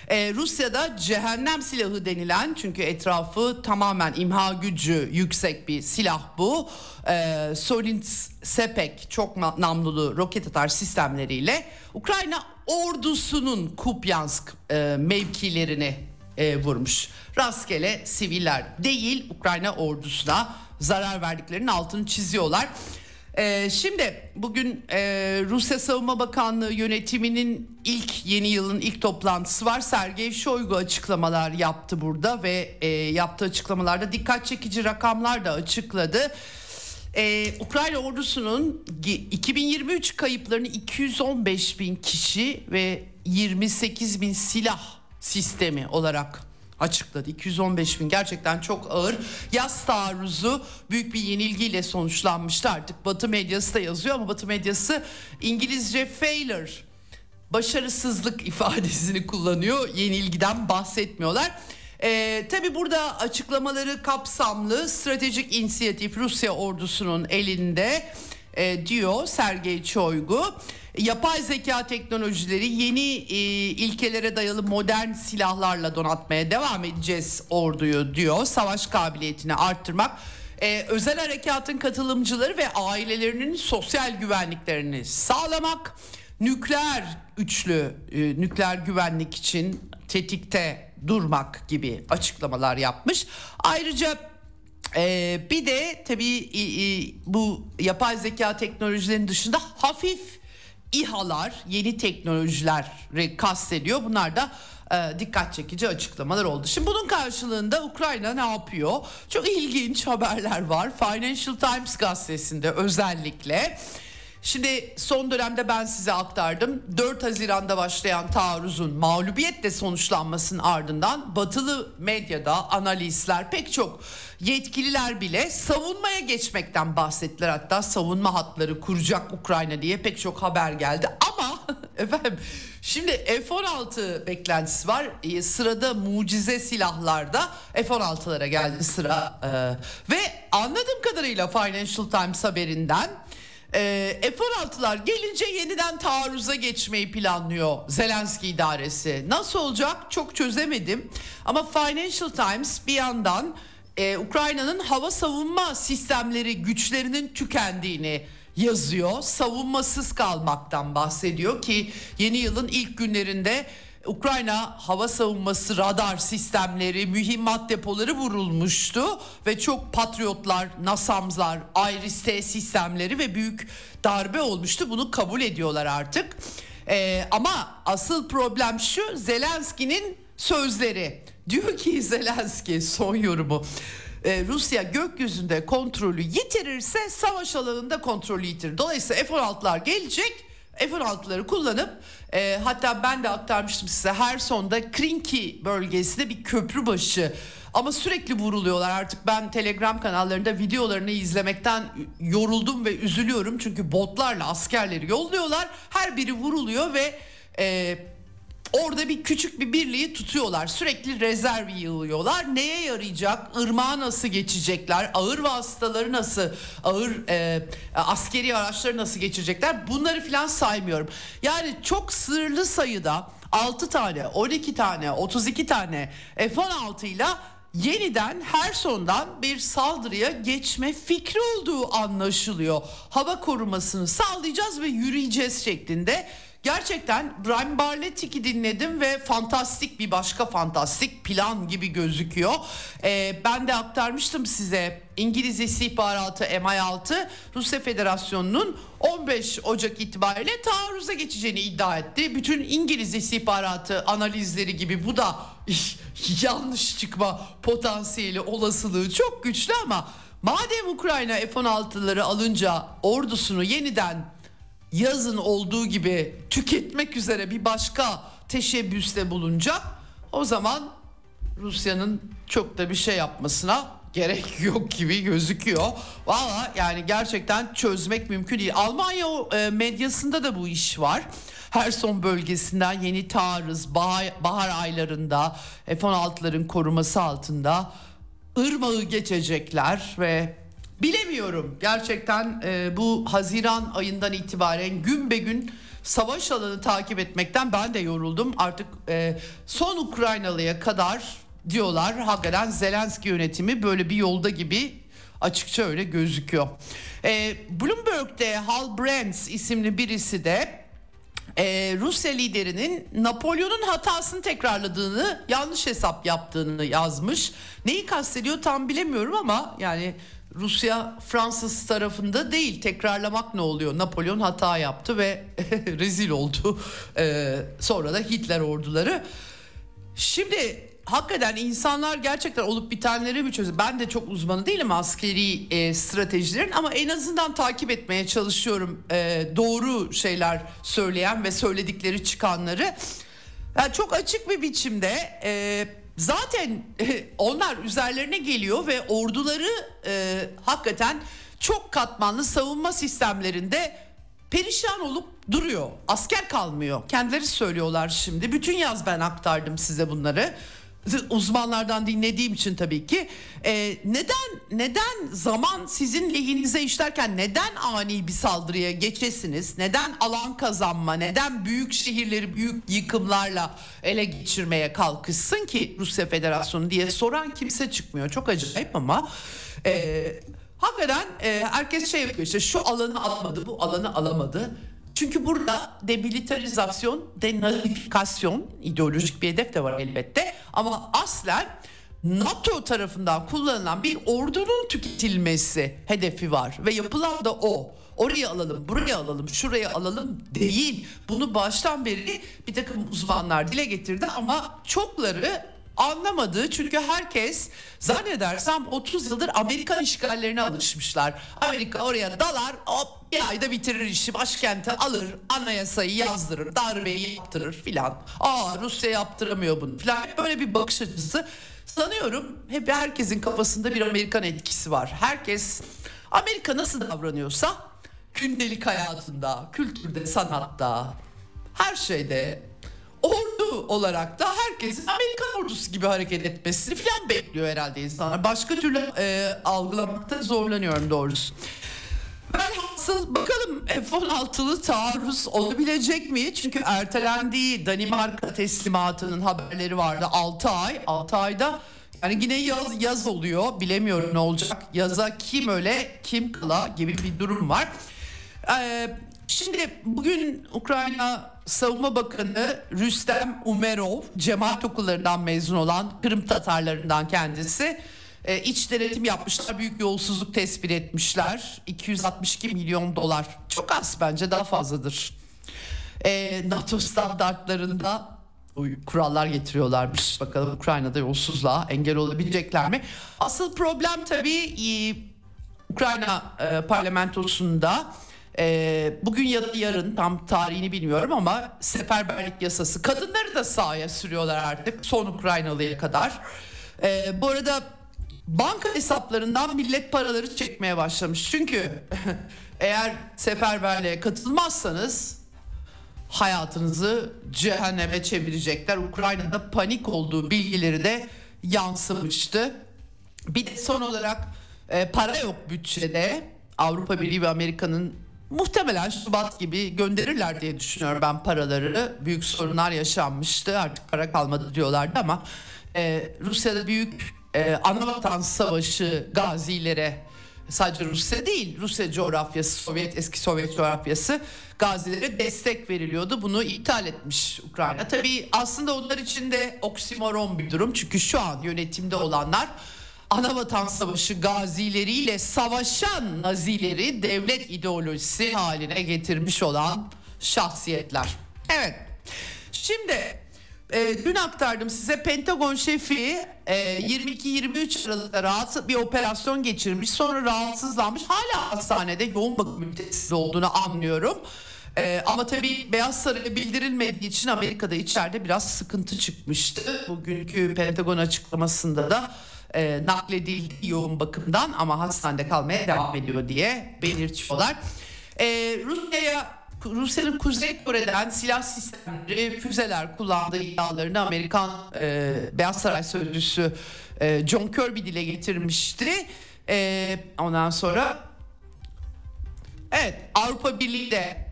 S1: Ee, Rusya'da cehennem silahı denilen çünkü etrafı tamamen imha gücü yüksek bir silah bu. Ee, Solid Sepek çok namlulu roket atar sistemleriyle Ukrayna ordusunun Kupyansk e, mevkilerini e, vurmuş. Rastgele siviller değil Ukrayna ordusuna zarar verdiklerinin altını çiziyorlar. Ee, şimdi bugün e, Rusya Savunma Bakanlığı yönetiminin ilk yeni yılın ilk toplantısı var. Sergey Shoigu açıklamalar yaptı burada ve e, yaptığı açıklamalarda dikkat çekici rakamlar da açıkladı. Ee, Ukrayna ordusunun 2023 kayıplarını 215 bin kişi ve 28 bin silah sistemi olarak açıkladı. 215 bin gerçekten çok ağır. Yaz taarruzu büyük bir yenilgiyle sonuçlanmıştı artık. Batı medyası da yazıyor ama Batı medyası İngilizce failure başarısızlık ifadesini kullanıyor. Yenilgiden bahsetmiyorlar. Ee, tabii burada açıklamaları kapsamlı stratejik inisiyatif Rusya ordusunun elinde e, diyor Sergey Çoygu. Yapay zeka teknolojileri yeni e, ilkelere dayalı modern silahlarla donatmaya devam edeceğiz orduyu diyor. Savaş kabiliyetini arttırmak e, özel harekatın katılımcıları ve ailelerinin sosyal güvenliklerini sağlamak, nükleer üçlü e, nükleer güvenlik için tetikte durmak gibi açıklamalar yapmış. Ayrıca e, bir de tabii bu yapay zeka teknolojilerinin dışında hafif İHA'lar, yeni teknolojileri kastediyor. Bunlar da e, dikkat çekici açıklamalar oldu. Şimdi bunun karşılığında Ukrayna ne yapıyor? Çok ilginç haberler var. Financial Times gazetesinde özellikle Şimdi son dönemde ben size aktardım. 4 Haziran'da başlayan taarruzun mağlubiyetle sonuçlanmasının ardından batılı medyada analistler pek çok yetkililer bile savunmaya geçmekten bahsettiler. Hatta savunma hatları kuracak Ukrayna diye pek çok haber geldi. Ama efendim şimdi F-16 beklentisi var. Ee, sırada mucize silahlarda F-16'lara geldi sıra. Ee, ve anladığım kadarıyla Financial Times haberinden e, F-16'lar gelince yeniden taarruza geçmeyi planlıyor Zelenski idaresi. Nasıl olacak çok çözemedim. Ama Financial Times bir yandan e, Ukrayna'nın hava savunma sistemleri güçlerinin tükendiğini yazıyor. Savunmasız kalmaktan bahsediyor ki yeni yılın ilk günlerinde Ukrayna hava savunması radar sistemleri, mühimmat depoları vurulmuştu ve çok patriotlar, NASAM'lar, IRIS-T sistemleri ve büyük darbe olmuştu. Bunu kabul ediyorlar artık. Ee, ama asıl problem şu Zelenski'nin sözleri. Diyor ki Zelenski son yorumu. Ee, Rusya gökyüzünde kontrolü yitirirse savaş alanında kontrolü yitirir. Dolayısıyla F-16'lar gelecek F-16'ları kullanıp e, hatta ben de aktarmıştım size her sonda Krinki bölgesinde bir köprü başı. Ama sürekli vuruluyorlar. Artık ben telegram kanallarında videolarını izlemekten yoruldum ve üzülüyorum. Çünkü botlarla askerleri yolluyorlar. Her biri vuruluyor ve e, Orada bir küçük bir birliği tutuyorlar. Sürekli rezerv yığıyorlar. Neye yarayacak? Irmağı nasıl geçecekler? Ağır vasıtaları nasıl? Ağır e, askeri araçları nasıl geçirecekler? Bunları filan saymıyorum. Yani çok sırlı sayıda 6 tane, 12 tane, 32 tane F-16 ile yeniden her sondan bir saldırıya geçme fikri olduğu anlaşılıyor. Hava korumasını sağlayacağız ve yürüyeceğiz şeklinde Gerçekten Brian Barlettik'i dinledim ve fantastik bir başka fantastik plan gibi gözüküyor. Ee, ben de aktarmıştım size İngiliz istihbaratı MI6 Rusya Federasyonu'nun 15 Ocak itibariyle taarruza geçeceğini iddia etti. Bütün İngiliz istihbaratı analizleri gibi bu da yanlış çıkma potansiyeli olasılığı çok güçlü ama madem Ukrayna F-16'ları alınca ordusunu yeniden yazın olduğu gibi tüketmek üzere bir başka teşebbüste bulunacak o zaman Rusya'nın çok da bir şey yapmasına gerek yok gibi gözüküyor. Valla yani gerçekten çözmek mümkün değil. Almanya e, medyasında da bu iş var. Her son bölgesinden yeni taarruz bahar, aylarında F-16'ların koruması altında ırmağı geçecekler ve Bilemiyorum gerçekten e, bu Haziran ayından itibaren gün be gün savaş alanı takip etmekten ben de yoruldum. Artık e, son Ukraynalıya kadar diyorlar hakikaten Zelenski yönetimi böyle bir yolda gibi açıkça öyle gözüküyor. E, Bloomberg'de Hal Brands isimli birisi de e, Rusya liderinin Napolyon'un hatasını tekrarladığını, yanlış hesap yaptığını yazmış. Neyi kastediyor tam bilemiyorum ama yani Rusya Fransız tarafında değil tekrarlamak ne oluyor? Napolyon hata yaptı ve rezil oldu. E, sonra da Hitler orduları. Şimdi hakikaten insanlar gerçekten olup bitenleri mi çözüyor? Ben de çok uzmanı değilim askeri e, stratejilerin ama en azından takip etmeye çalışıyorum e, doğru şeyler söyleyen ve söyledikleri çıkanları. Yani çok açık bir biçimde e, zaten e, onlar üzerlerine geliyor ve orduları e, hakikaten çok katmanlı savunma sistemlerinde perişan olup duruyor. Asker kalmıyor. Kendileri söylüyorlar şimdi. Bütün yaz ben aktardım size bunları uzmanlardan dinlediğim için tabii ki ee, neden neden zaman sizin lehinize işlerken neden ani bir saldırıya geçesiniz? Neden alan kazanma neden büyük şehirleri büyük yıkımlarla ele geçirmeye kalkışsın ki Rusya Federasyonu diye soran kimse çıkmıyor? Çok acayip ama e, hakikaten e, herkes şey yapıyor işte şu alanı alamadı bu alanı alamadı çünkü burada demilitarizasyon, denazifikasyon ideolojik bir hedef de var elbette. Ama aslen NATO tarafından kullanılan bir ordunun tüketilmesi hedefi var ve yapılan da o. Oraya alalım, buraya alalım, şuraya alalım değil. Bunu baştan beri bir takım uzmanlar dile getirdi ama çokları anlamadı çünkü herkes zannedersem 30 yıldır Amerikan işgallerine alışmışlar. Amerika oraya dalar hop bir ayda bitirir işi başkente alır anayasayı yazdırır darbeyi yaptırır filan. Aa Rusya yaptıramıyor bunu filan böyle bir bakış açısı. Sanıyorum hep herkesin kafasında bir Amerikan etkisi var. Herkes Amerika nasıl davranıyorsa gündelik hayatında, kültürde, sanatta, her şeyde ordu olarak da herkesin Amerikan ordusu gibi hareket etmesini falan bekliyor herhalde insanlar. Başka türlü e, algılamakta zorlanıyorum doğrusu. Velhasıl bakalım F-16'lı taarruz olabilecek mi? Çünkü ertelendiği Danimarka teslimatının haberleri vardı 6 ay. 6 ayda yani yine yaz, yaz oluyor bilemiyorum ne olacak. Yaza kim öyle kim kala gibi bir durum var. Ee, şimdi bugün Ukrayna Savunma Bakanı Rüstem Umerov cemaat okullarından mezun olan Kırım Tatarlarından kendisi e, iç denetim yapmışlar. Büyük yolsuzluk tespit etmişler. 262 milyon dolar. Çok az bence daha fazladır. E, NATO standartlarında kurallar getiriyorlarmış. Bakalım Ukrayna'da yolsuzluğa engel olabilecekler mi? Asıl problem tabii e, Ukrayna e, parlamentosunda e, bugün ya da yarın tam tarihini bilmiyorum ama seferberlik yasası kadınları da sahaya sürüyorlar artık son Ukraynalıya kadar. E, bu arada banka hesaplarından millet paraları çekmeye başlamış. Çünkü eğer seferberliğe katılmazsanız hayatınızı cehenneme çevirecekler. Ukrayna'da panik olduğu bilgileri de yansımıştı. Bir de son olarak e, para yok bütçede. Avrupa Birliği ve Amerika'nın muhtemelen Şubat gibi gönderirler diye düşünüyorum ben paraları. Büyük sorunlar yaşanmıştı artık para kalmadı diyorlardı ama e, Rusya'da büyük e, Anavatan Savaşı gazilere sadece Rusya değil Rusya coğrafyası Sovyet eski Sovyet coğrafyası gazilere destek veriliyordu bunu iptal etmiş Ukrayna. Tabii aslında onlar için de oksimoron bir durum çünkü şu an yönetimde olanlar Anavatan Savaşı gazileriyle savaşan nazileri devlet ideolojisi haline getirmiş olan şahsiyetler. Evet. Şimdi e, dün aktardım size Pentagon şefi e, 22-23 Aralık'ta rahatsız bir operasyon geçirmiş. Sonra rahatsızlanmış. Hala hastanede yoğun bakım ünitesinde olduğunu anlıyorum. Ee, ama tabii Beyaz Saray'a bildirilmediği için Amerika'da içeride biraz sıkıntı çıkmıştı. Bugünkü Pentagon açıklamasında da e, nakledildi yoğun bakımdan ama hastanede kalmaya devam ediyor diye belirtiyorlar. E, Rusya'ya Rusya'nın Kuzey Kore'den silah sistemleri, füzeler kullandığı iddialarını Amerikan e, Beyaz Saray Sözcüsü e, John Kirby dile getirmişti. E, ondan sonra evet Avrupa Birliği de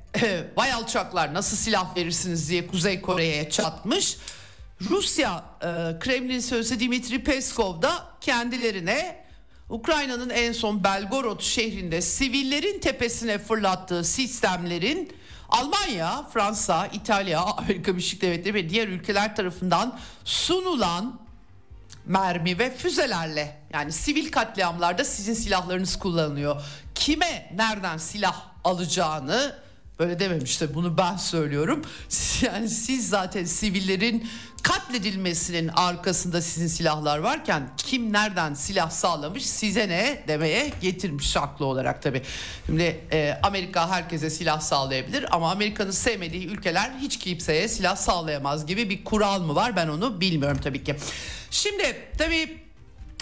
S1: vay alçaklar nasıl silah verirsiniz diye Kuzey Kore'ye çatmış. Rusya e, Kremlin sözcüsü Dimitri Peskov da kendilerine Ukrayna'nın en son Belgorod şehrinde sivillerin tepesine fırlattığı sistemlerin Almanya, Fransa, İtalya, Amerika Birleşik Devletleri ve diğer ülkeler tarafından sunulan mermi ve füzelerle yani sivil katliamlarda sizin silahlarınız kullanılıyor. Kime nereden silah alacağını böyle dememişti bunu ben söylüyorum. Yani siz zaten sivillerin katledilmesinin arkasında sizin silahlar varken kim nereden silah sağlamış size ne demeye getirmiş haklı olarak tabi. Şimdi e, Amerika herkese silah sağlayabilir ama Amerika'nın sevmediği ülkeler hiç kimseye silah sağlayamaz gibi bir kural mı var ben onu bilmiyorum tabii ki. Şimdi tabii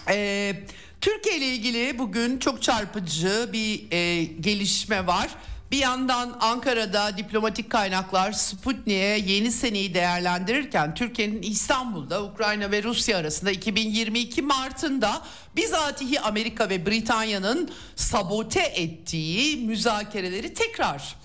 S1: e, Türkiye ile ilgili bugün çok çarpıcı bir e, gelişme var. Bir yandan Ankara'da diplomatik kaynaklar Sputnik'e yeni seneyi değerlendirirken Türkiye'nin İstanbul'da Ukrayna ve Rusya arasında 2022 Mart'ında bizatihi Amerika ve Britanya'nın sabote ettiği müzakereleri tekrar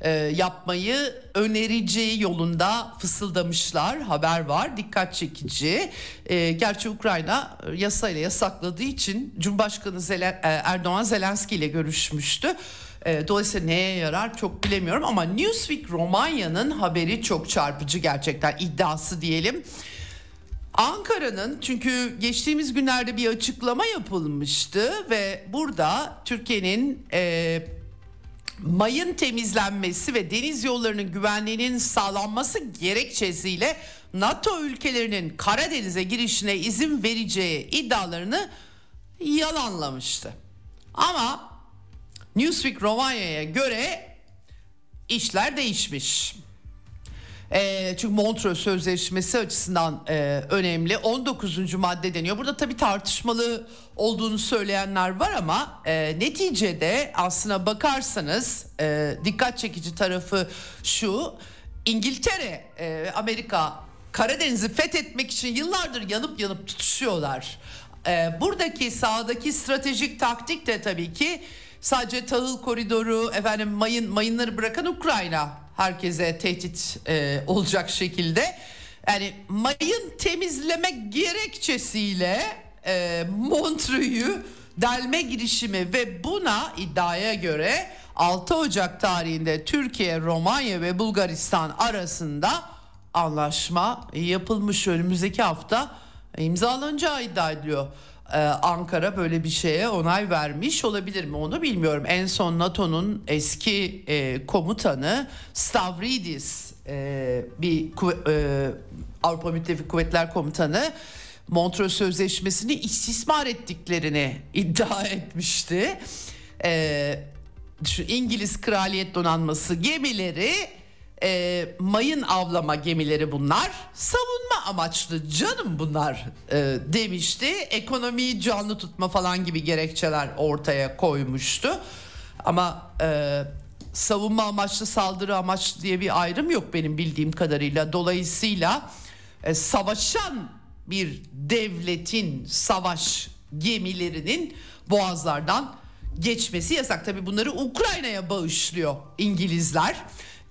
S1: e, yapmayı önereceği yolunda fısıldamışlar. Haber var dikkat çekici. E, gerçi Ukrayna yasayla yasakladığı için Cumhurbaşkanı Zelen, e, Erdoğan Zelenski ile görüşmüştü. E, dolayısıyla neye yarar çok bilemiyorum ama Newsweek Romanya'nın haberi çok çarpıcı gerçekten iddiası diyelim. Ankara'nın çünkü geçtiğimiz günlerde bir açıklama yapılmıştı ve burada Türkiye'nin e, mayın temizlenmesi ve deniz yollarının güvenliğinin sağlanması gerekçesiyle NATO ülkelerinin Karadeniz'e girişine izin vereceği iddialarını yalanlamıştı. Ama Newsweek Romanya'ya göre işler değişmiş. E, çünkü Montreux Sözleşmesi açısından e, önemli. 19. madde deniyor. Burada tabii tartışmalı olduğunu söyleyenler var ama e, neticede aslına bakarsanız e, dikkat çekici tarafı şu. İngiltere, e, Amerika Karadeniz'i fethetmek için yıllardır yanıp yanıp tutuşuyorlar. E, buradaki sağdaki stratejik taktik de tabii ki sadece tahıl koridoru, efendim mayın mayınları bırakan Ukrayna herkese tehdit e, olacak şekilde. Yani mayın temizlemek gerekçesiyle e, Montreux'u delme girişimi ve buna iddiaya göre 6 Ocak tarihinde Türkiye, Romanya ve Bulgaristan arasında anlaşma yapılmış önümüzdeki hafta imzalanacağı iddia ediliyor. Ee, Ankara böyle bir şeye onay vermiş olabilir mi onu bilmiyorum. En son NATO'nun eski e, komutanı Stavridis e, bir e, Avrupa Müttefik Kuvvetler Komutanı Montreux Sözleşmesi'ni istismar ettiklerini iddia etmişti. E, şu İngiliz Kraliyet Donanması gemileri e, mayın avlama gemileri bunlar savunma amaçlı canım bunlar e, demişti. Ekonomiyi canlı tutma falan gibi gerekçeler ortaya koymuştu. Ama e, savunma amaçlı saldırı amaçlı diye bir ayrım yok benim bildiğim kadarıyla. Dolayısıyla e, savaşan bir devletin savaş gemilerinin boğazlardan geçmesi yasak. Tabi bunları Ukrayna'ya bağışlıyor İngilizler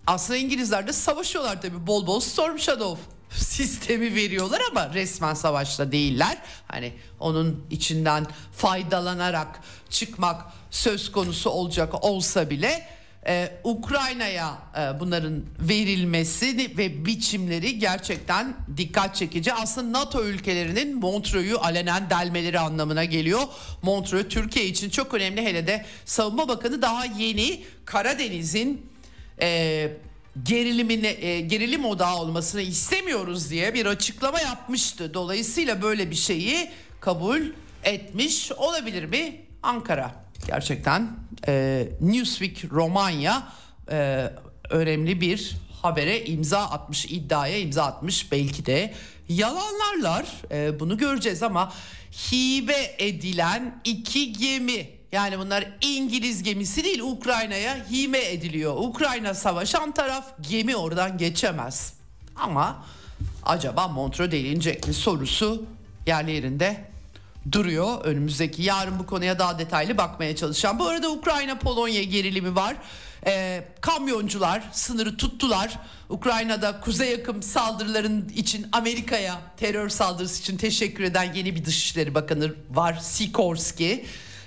S1: aslında İngilizler de savaşıyorlar tabii bol bol Storm Shadow sistemi veriyorlar ama resmen savaşta değiller. Hani onun içinden faydalanarak çıkmak söz konusu olacak olsa bile e, Ukrayna'ya e, bunların verilmesi ve biçimleri gerçekten dikkat çekici. Aslında NATO ülkelerinin Montreux'u alenen delmeleri anlamına geliyor. Montreux Türkiye için çok önemli hele de Savunma Bakanı daha yeni Karadeniz'in e, gerilimine e, gerilim odağı olmasını istemiyoruz diye bir açıklama yapmıştı. Dolayısıyla böyle bir şeyi kabul etmiş olabilir mi Ankara? Gerçekten e, Newsweek Romanya e, önemli bir habere imza atmış, iddiaya imza atmış belki de yalanlarlar e, bunu göreceğiz ama hibe edilen iki gemi yani bunlar İngiliz gemisi değil Ukrayna'ya hime ediliyor. Ukrayna savaşan taraf gemi oradan geçemez. Ama acaba Montreux delinecek mi sorusu yerli yerinde duruyor. Önümüzdeki yarın bu konuya daha detaylı bakmaya çalışacağım. Bu arada Ukrayna Polonya gerilimi var. e, kamyoncular sınırı tuttular. Ukrayna'da kuzey yakın saldırıların için Amerika'ya terör saldırısı için teşekkür eden yeni bir Dışişleri Bakanı var Sikorski.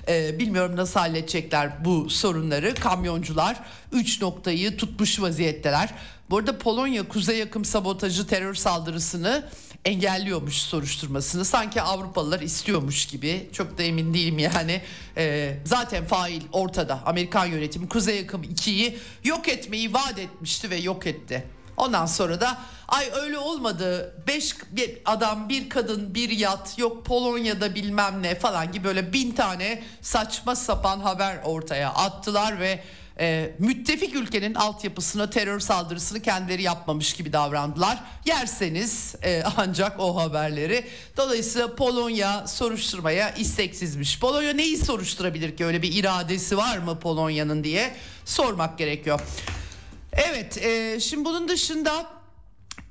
S1: Ee, bilmiyorum nasıl halledecekler bu sorunları. Kamyoncular 3 noktayı tutmuş vaziyetteler. Bu arada Polonya kuzey yakın sabotajı terör saldırısını engelliyormuş soruşturmasını. Sanki Avrupalılar istiyormuş gibi. Çok da emin değilim yani. Ee, zaten fail ortada. Amerikan yönetimi kuzey yakın 2'yi yok etmeyi vaat etmişti ve yok etti. Ondan sonra da ay öyle olmadı. Beş bir adam, bir kadın, bir yat, yok Polonya'da bilmem ne falan gibi böyle bin tane saçma sapan haber ortaya attılar ve e, müttefik ülkenin altyapısına terör saldırısını kendileri yapmamış gibi davrandılar. Yerseniz e, ancak o haberleri. Dolayısıyla Polonya soruşturmaya isteksizmiş. Polonya neyi soruşturabilir ki öyle bir iradesi var mı Polonya'nın diye sormak gerekiyor. Evet e, şimdi bunun dışında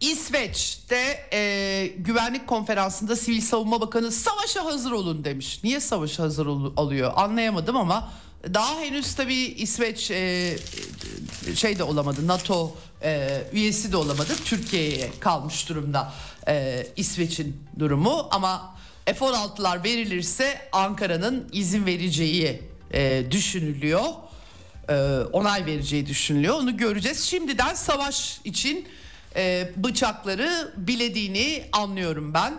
S1: İsveç'te e, güvenlik konferansında Sivil Savunma Bakanı savaşa hazır olun demiş. Niye savaşa hazır ol, oluyor anlayamadım ama daha henüz tabii İsveç e, şey de olamadı NATO e, üyesi de olamadı. Türkiye'ye kalmış durumda e, İsveç'in durumu ama F-16'lar verilirse Ankara'nın izin vereceği e, düşünülüyor e, onay vereceği düşünülüyor. Onu göreceğiz. Şimdiden savaş için e, bıçakları bilediğini anlıyorum ben.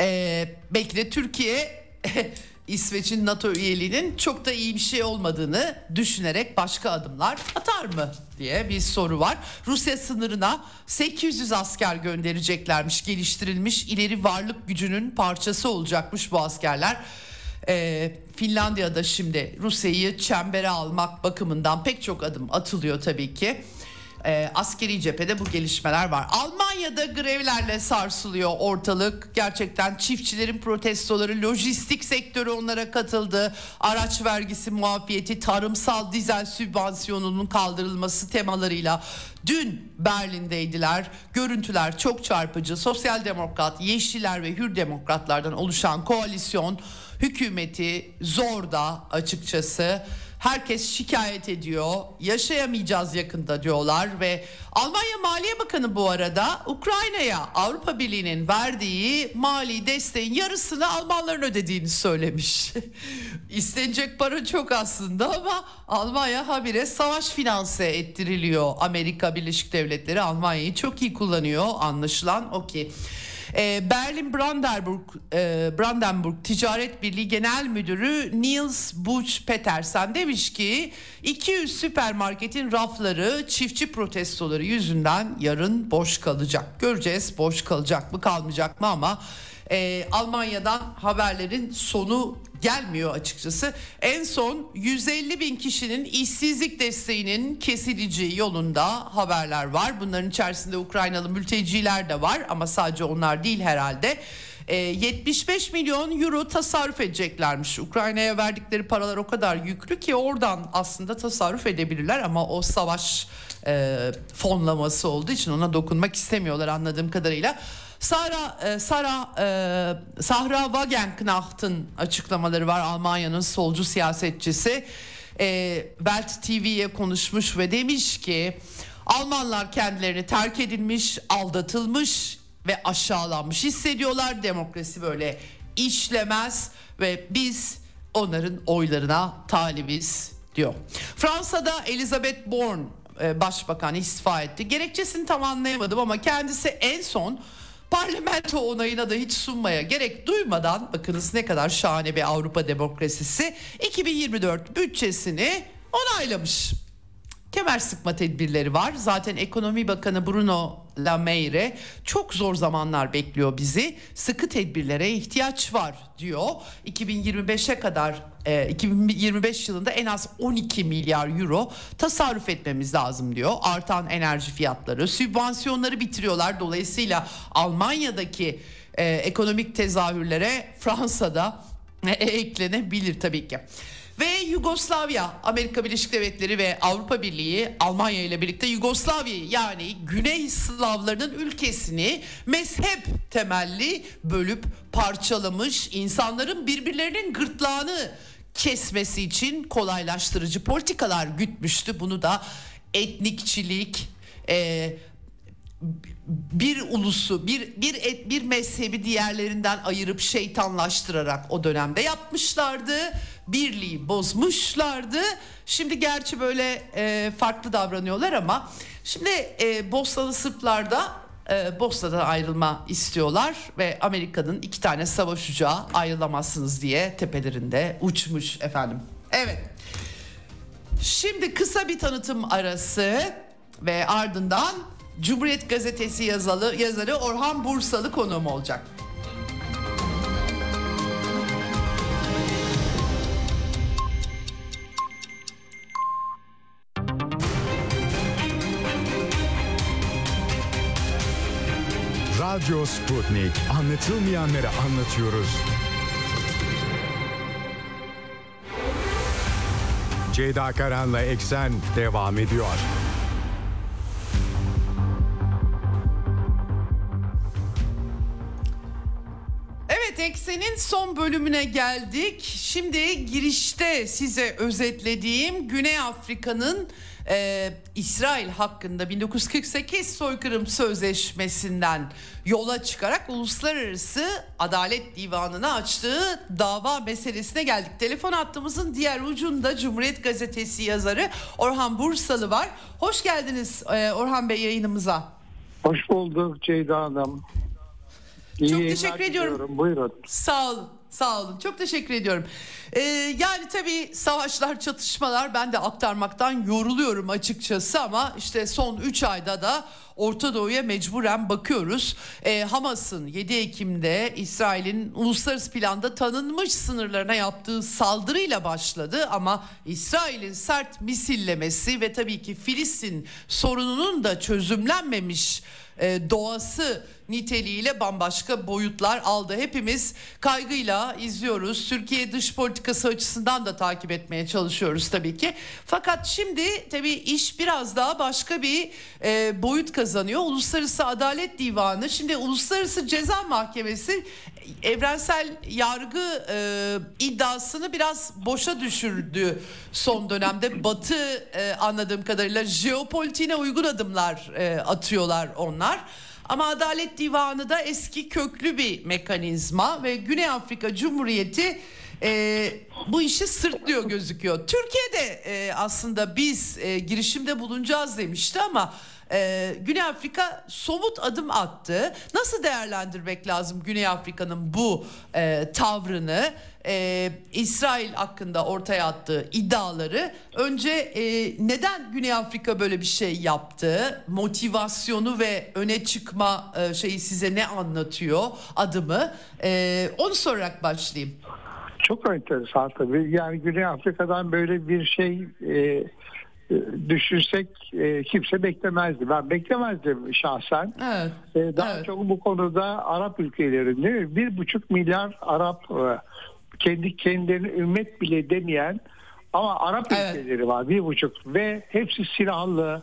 S1: E, belki de Türkiye İsveç'in NATO üyeliğinin çok da iyi bir şey olmadığını düşünerek başka adımlar atar mı diye bir soru var. Rusya sınırına 800 asker göndereceklermiş geliştirilmiş ileri varlık gücünün parçası olacakmış bu askerler. Ee, Finlandiya'da şimdi Rusya'yı çembere almak bakımından pek çok adım atılıyor tabii ki. Ee, askeri cephede bu gelişmeler var. Almanya'da grevlerle sarsılıyor ortalık. Gerçekten çiftçilerin protestoları, lojistik sektörü onlara katıldı. Araç vergisi muafiyeti, tarımsal dizel sübvansiyonunun kaldırılması temalarıyla dün Berlin'deydiler. Görüntüler çok çarpıcı. Sosyal Demokrat, Yeşiller ve Hür Demokratlardan oluşan koalisyon hükümeti zorda açıkçası. Herkes şikayet ediyor. Yaşayamayacağız yakında diyorlar ve Almanya Maliye Bakanı bu arada Ukrayna'ya Avrupa Birliği'nin verdiği mali desteğin yarısını Almanların ödediğini söylemiş. İstenecek para çok aslında ama Almanya habire savaş finanse ettiriliyor. Amerika Birleşik Devletleri Almanya'yı çok iyi kullanıyor anlaşılan o ki. Ee, Berlin Brandenburg, e, Brandenburg Ticaret Birliği Genel Müdürü Niels Buch Petersen demiş ki 200 süpermarketin rafları çiftçi protestoları yüzünden yarın boş kalacak. Göreceğiz boş kalacak mı kalmayacak mı ama e, Almanya'dan haberlerin sonu gelmiyor açıkçası. En son 150 bin kişinin işsizlik desteğinin kesileceği yolunda haberler var. Bunların içerisinde Ukraynalı mülteciler de var ama sadece onlar değil herhalde. E, 75 milyon euro tasarruf edeceklermiş. Ukrayna'ya verdikleri paralar o kadar yüklü ki oradan aslında tasarruf edebilirler ama o savaş e, fonlaması olduğu için ona dokunmak istemiyorlar anladığım kadarıyla. Sara e, Sara e, Sahra Wagenknecht'ın açıklamaları var Almanya'nın solcu siyasetçisi. E, Welt TV'ye konuşmuş ve demiş ki Almanlar kendilerini terk edilmiş, aldatılmış ve aşağılanmış hissediyorlar. Demokrasi böyle işlemez ve biz onların oylarına talibiz diyor. Fransa'da Elizabeth Borne e, başbakan istifa etti. Gerekçesini tam anlayamadım ama kendisi en son parlamento onayına da hiç sunmaya gerek duymadan bakınız ne kadar şahane bir Avrupa demokrasisi 2024 bütçesini onaylamış. Kemer sıkma tedbirleri var. Zaten Ekonomi Bakanı Bruno La Meire çok zor zamanlar bekliyor bizi. Sıkı tedbirlere ihtiyaç var diyor. 2025'e kadar 2025 yılında en az 12 milyar euro tasarruf etmemiz lazım diyor. Artan enerji fiyatları, sübvansiyonları bitiriyorlar. Dolayısıyla Almanya'daki e, ekonomik tezahürlere Fransa'da e, eklenebilir tabii ki. Ve Yugoslavya, Amerika Birleşik Devletleri ve Avrupa Birliği Almanya ile birlikte Yugoslavya'yı yani Güney Slavlarının ülkesini mezhep temelli bölüp parçalamış insanların birbirlerinin gırtlağını kesmesi için kolaylaştırıcı politikalar gütmüştü. Bunu da etnikçilik, e, bir ulusu, bir bir et, bir mezhebi diğerlerinden ayırıp şeytanlaştırarak o dönemde yapmışlardı. Birliği bozmuşlardı. Şimdi gerçi böyle e, farklı davranıyorlar ama şimdi e, Bosnalı Sırplar da e, Bosna'dan ayrılma istiyorlar ve Amerika'nın iki tane savaş uçağı ayrılamazsınız diye tepelerinde uçmuş efendim. Evet. Şimdi kısa bir tanıtım arası ve ardından Cumhuriyet Gazetesi yazarı, yazarı Orhan Bursalı konuğum olacak.
S2: Radyo Sputnik. Anlatılmayanları anlatıyoruz. Ceyda Karan'la Eksen devam ediyor.
S1: Evet Eksen'in son bölümüne geldik. Şimdi girişte size özetlediğim Güney Afrika'nın e, İsrail hakkında 1948 soykırım sözleşmesinden yola çıkarak Uluslararası Adalet Divanı'na açtığı dava meselesine geldik. Telefon hattımızın diğer ucunda Cumhuriyet Gazetesi yazarı Orhan Bursalı var. Hoş geldiniz e, Orhan Bey yayınımıza.
S3: Hoş bulduk Ceyda Hanım. İyi
S1: Çok teşekkür ediyorum.
S3: Buyurun.
S1: Sağ olun. Sağ olun. Çok teşekkür ediyorum. Ee, yani tabii savaşlar, çatışmalar ben de aktarmaktan yoruluyorum açıkçası ama işte son 3 ayda da Orta Doğu'ya mecburen bakıyoruz. Ee, Hamas'ın 7 Ekim'de İsrail'in uluslararası planda tanınmış sınırlarına yaptığı saldırıyla başladı ama İsrail'in sert misillemesi ve tabii ki Filistin sorununun da çözümlenmemiş e, doğası niteliğiyle bambaşka boyutlar aldı. Hepimiz kaygıyla izliyoruz. Türkiye dış politikası açısından da takip etmeye çalışıyoruz tabii ki. Fakat şimdi tabii iş biraz daha başka bir e, boyut kazanıyor. Uluslararası Adalet Divanı şimdi Uluslararası Ceza Mahkemesi evrensel yargı e, iddiasını biraz boşa düşürdü son dönemde. Batı e, anladığım kadarıyla jeopolitiğine uygun adımlar e, atıyorlar onlar. Ama Adalet Divanı da eski köklü bir mekanizma ve Güney Afrika Cumhuriyeti e, bu işi sırtlıyor gözüküyor. Türkiye'de e, aslında biz e, girişimde bulunacağız demişti ama e, Güney Afrika somut adım attı. Nasıl değerlendirmek lazım Güney Afrika'nın bu e, tavrını? E, İsrail hakkında ortaya attığı iddiaları önce e, neden Güney Afrika böyle bir şey yaptı? Motivasyonu ve öne çıkma e, şeyi size ne anlatıyor adımı? E, onu sorarak başlayayım.
S3: Çok enteresan tabii. Yani Güney Afrika'dan böyle bir şey e, düşünsek e, kimse beklemezdi. Ben beklemezdim şahsen.
S1: Evet.
S3: E, daha
S1: evet.
S3: çok bu konuda Arap ülkelerinde bir buçuk milyar Arap e, kendi kendilerini ümmet bile demeyen ama Arap
S1: Evet.
S3: ülkeleri var bir buçuk ve hepsi silahlı,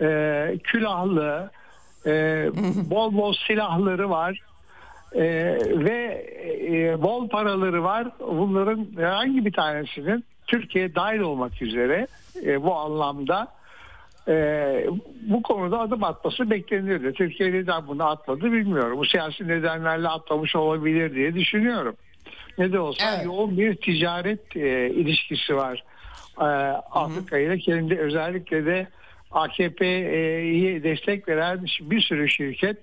S3: e, külahlı, e, bol bol silahları var. E, ve e, bol paraları var. Bunların herhangi bir tanesinin Türkiye dahil olmak üzere e, bu anlamda e, bu konuda adım atması bekleniyordu. Türkiye neden bunu atmadı bilmiyorum. Bu siyasi nedenlerle atlamış olabilir diye düşünüyorum. Ne de olsa
S1: Evet.
S3: yoğun bir ticaret e, ilişkisi var e, Afrika ile. Kendi özellikle de AKP'yi destek veren bir sürü şirket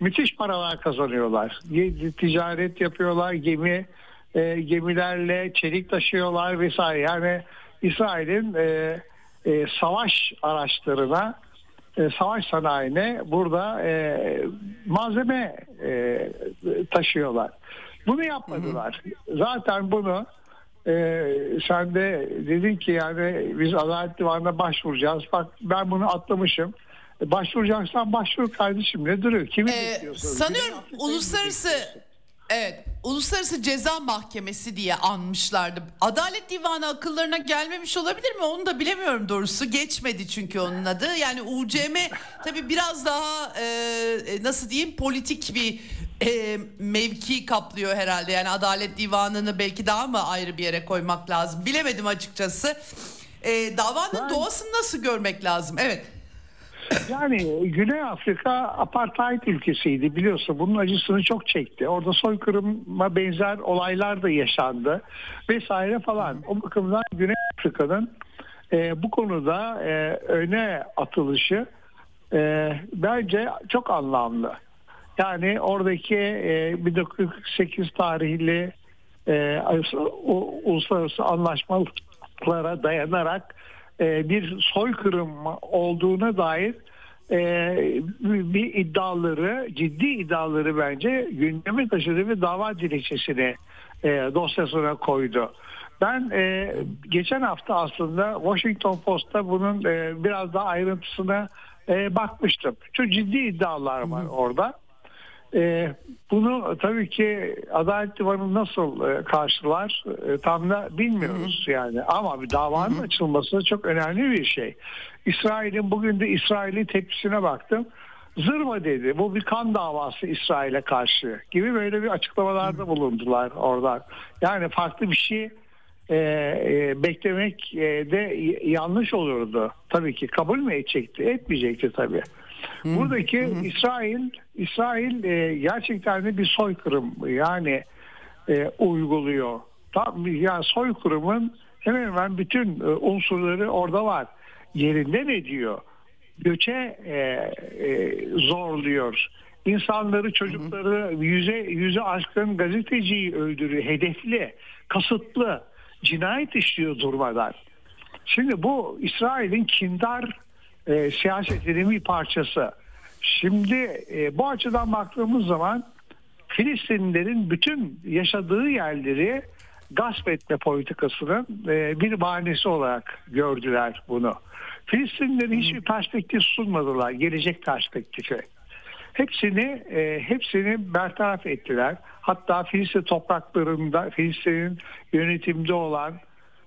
S3: müthiş paralar kazanıyorlar. Ticaret yapıyorlar, gemi e, gemilerle çelik taşıyorlar vesaire. Yani İsrail'in e, e, savaş araçlarına, e, savaş sanayine burada e, malzeme e, taşıyorlar. Bunu yapmadılar. Zaten bunu e, sen de dedin ki yani biz Adalet Divanı'na başvuracağız. Bak ben bunu atlamışım. E, Başvuracaksan başvur kardeşim ne duruyor? Kimi
S1: Ee,
S3: bekliyorsunuz?
S1: sanıyorum uluslararası? Evet uluslararası ceza mahkemesi diye anmışlardı. Adalet Divanı akıllarına gelmemiş olabilir mi? Onu da bilemiyorum doğrusu. Geçmedi çünkü onun adı. Yani UCM tabii biraz daha e, e, nasıl diyeyim politik bir e, mevki kaplıyor herhalde. Yani Adalet Divanı'nı belki daha mı ayrı bir yere koymak lazım? Bilemedim açıkçası. E, davanın
S3: Ben-
S1: doğasını nasıl görmek lazım? Evet.
S3: Yani Güney Afrika apartheid ülkesiydi biliyorsun. Bunun acısını çok çekti. Orada soykırıma benzer olaylar da yaşandı vesaire falan. O bakımdan Güney Afrika'nın e, bu konuda e, öne atılışı e, bence çok anlamlı. Yani oradaki e, 1948 tarihli e, uluslararası anlaşmalara dayanarak e, bir soykırım olduğuna dair e, bir iddiaları, ciddi iddiaları bence gündeme taşıdı ve dava dilekçesini e, dosyasına koydu. Ben e, geçen hafta aslında Washington Post'ta bunun e, biraz daha ayrıntısına e, bakmıştım. Çok ciddi iddialar var orada. E, bunu tabii ki Adalet Divanı nasıl e, karşılar e, tam da bilmiyoruz yani. Ama bir davanın açılması çok önemli bir şey. İsrail'in bugün de İsrail'in tepkisine baktım. Zırva dedi. Bu bir kan davası İsrail'e karşı gibi böyle bir açıklamalarda bulundular oradan. Yani farklı bir şey e, e, beklemek e, de yanlış olurdu. Tabii ki kabul mü edecekti? Etmeyecekti tabii. Buradaki İsrail İsrail e, gerçekten de bir soykırım yani e, uyguluyor. Tam yani soykırımın hemen hemen bütün e, unsurları orada var. Yerinden ediyor. Göçe e, e, zorluyor. İnsanları, çocukları yüze yüze aşkın gazeteciyi öldürüyor. Hedefli, kasıtlı cinayet işliyor durmadan. Şimdi bu İsrail'in kindar e, siyasetinin bir parçası. Şimdi e, bu açıdan baktığımız zaman Filistinlilerin bütün yaşadığı yerleri gasp etme politikasının e, bir bahanesi olarak gördüler bunu. Filistinlilerin hiçbir perspektif sunmadılar, gelecek perspektifi. Hepsini e, hepsini bertaraf ettiler. Hatta Filistin topraklarında Filistin'in yönetimde olan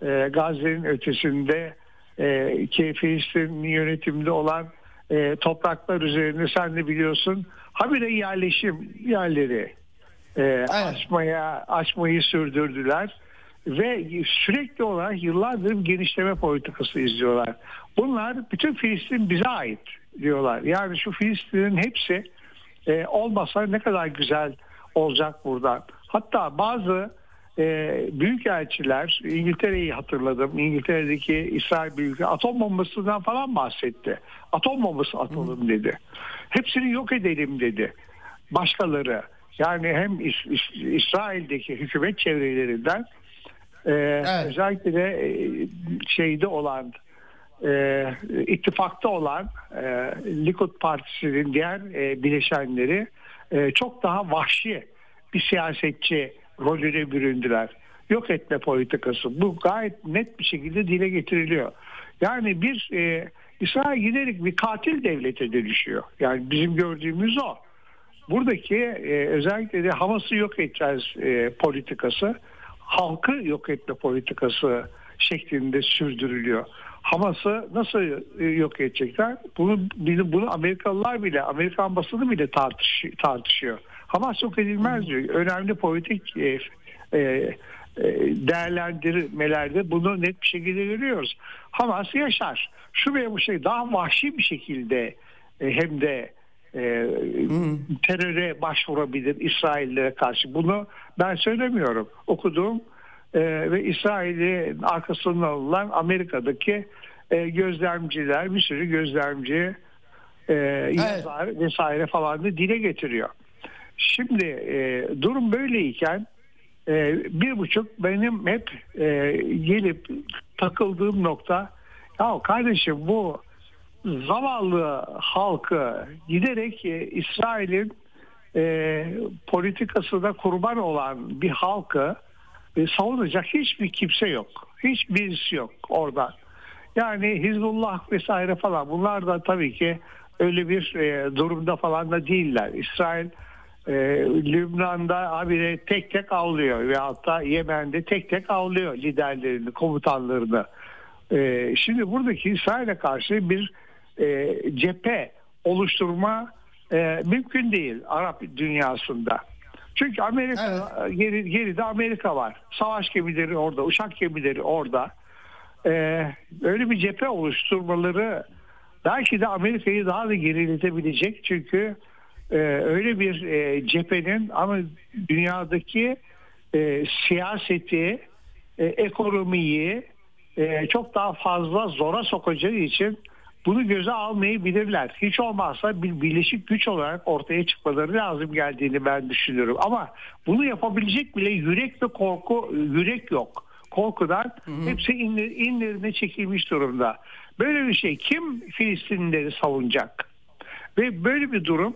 S3: e, Gazze'nin ötesinde e, Filistin yönetimde olan e, topraklar üzerinde sen de biliyorsun habire yerleşim yerleri e, açmaya açmayı sürdürdüler ve sürekli olarak yıllardır genişleme politikası izliyorlar. Bunlar bütün Filistin bize ait diyorlar. Yani şu Filistin'in hepsi e, olmasa ne kadar güzel olacak buradan. Hatta bazı e, büyükelçiler İngiltere'yi hatırladım. İngiltere'deki İsrail büyük atom bombasından falan bahsetti. Atom bombası atalım dedi. Hepsini yok edelim dedi. Başkaları yani hem İs- İs- İsrail'deki hükümet çevrelerinden e, özellikle de e, şeyde olan e, ittifakta olan e, Likud Partisi'nin diğer e, bileşenleri e, çok daha vahşi bir siyasetçi rolüne büründüler. Yok etme politikası. Bu gayet net bir şekilde dile getiriliyor. Yani bir e, İsrail giderek bir katil devlete dönüşüyor. Yani bizim gördüğümüz o. Buradaki e, özellikle de Hamas'ı yok edeceğiz e, politikası halkı yok etme politikası şeklinde sürdürülüyor. Hamas'ı nasıl e, yok edecekler? Bunu bunu Amerikalılar bile, Amerikan basını bile tartış, tartışıyor. Hamas yok edilmez diyor. Önemli politik e, e, e, değerlendirmelerde bunu net bir şekilde görüyoruz. Hamas yaşar. Şu veya bu şey daha vahşi bir şekilde e, hem de e, teröre başvurabilir İsraillere karşı. Bunu ben söylemiyorum. Okuduğum e, ve İsrail'in arkasından olan Amerika'daki e, gözlemciler, bir sürü gözlemci e, yazar vesaire falan da dile getiriyor. Şimdi e, durum böyleyken e, bir buçuk benim hep e, gelip takıldığım nokta ya kardeşim bu zavallı halkı giderek e, İsrail'in e, politikasına kurban olan bir halkı e, savunacak hiçbir kimse yok. Hiçbirisi yok orada. Yani Hizbullah vesaire falan bunlar da tabii ki öyle bir e, durumda falan da değiller. İsrail e, Lübnan'da habire tek tek avlıyor ve hatta Yemen'de tek tek avlıyor liderlerini, komutanlarını. E, şimdi buradaki İsrail'e karşı bir e, cephe oluşturma e, mümkün değil Arap dünyasında. Çünkü Amerika evet. geri, geride Amerika var. Savaş gemileri orada, uçak gemileri orada. Ee, öyle bir cephe oluşturmaları belki de Amerika'yı daha da geriletebilecek. Çünkü e, öyle bir e, cephenin ama dünyadaki e, siyaseti, e, ekonomiyi e, çok daha fazla zora sokacağı için bunu göze almayabilirler. Hiç olmazsa bir birleşik güç olarak ortaya çıkmaları lazım geldiğini ben düşünüyorum. Ama bunu yapabilecek bile yürek ve korku, yürek yok. Korkudan hı hı. hepsi inler, inlerine çekilmiş durumda. Böyle bir şey kim Filistinlileri savunacak? Ve böyle bir durum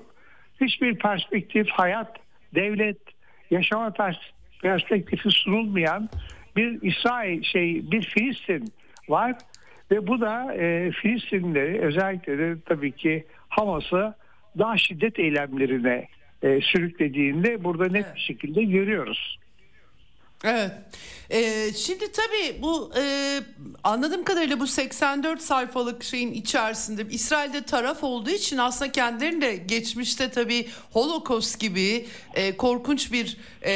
S3: hiçbir perspektif, hayat, devlet, yaşama perspektifi sunulmayan bir İsrail şey bir Filistin var ve bu da e, Filistinlileri özellikle de tabii ki Hamas'ı daha şiddet eylemlerine e, sürüklediğinde burada net evet. bir şekilde görüyoruz.
S1: Evet. Ee, şimdi tabii bu e, anladığım kadarıyla bu 84 sayfalık şeyin içerisinde İsrail'de taraf olduğu için aslında kendilerini de geçmişte tabii Holocaust gibi e, korkunç bir e,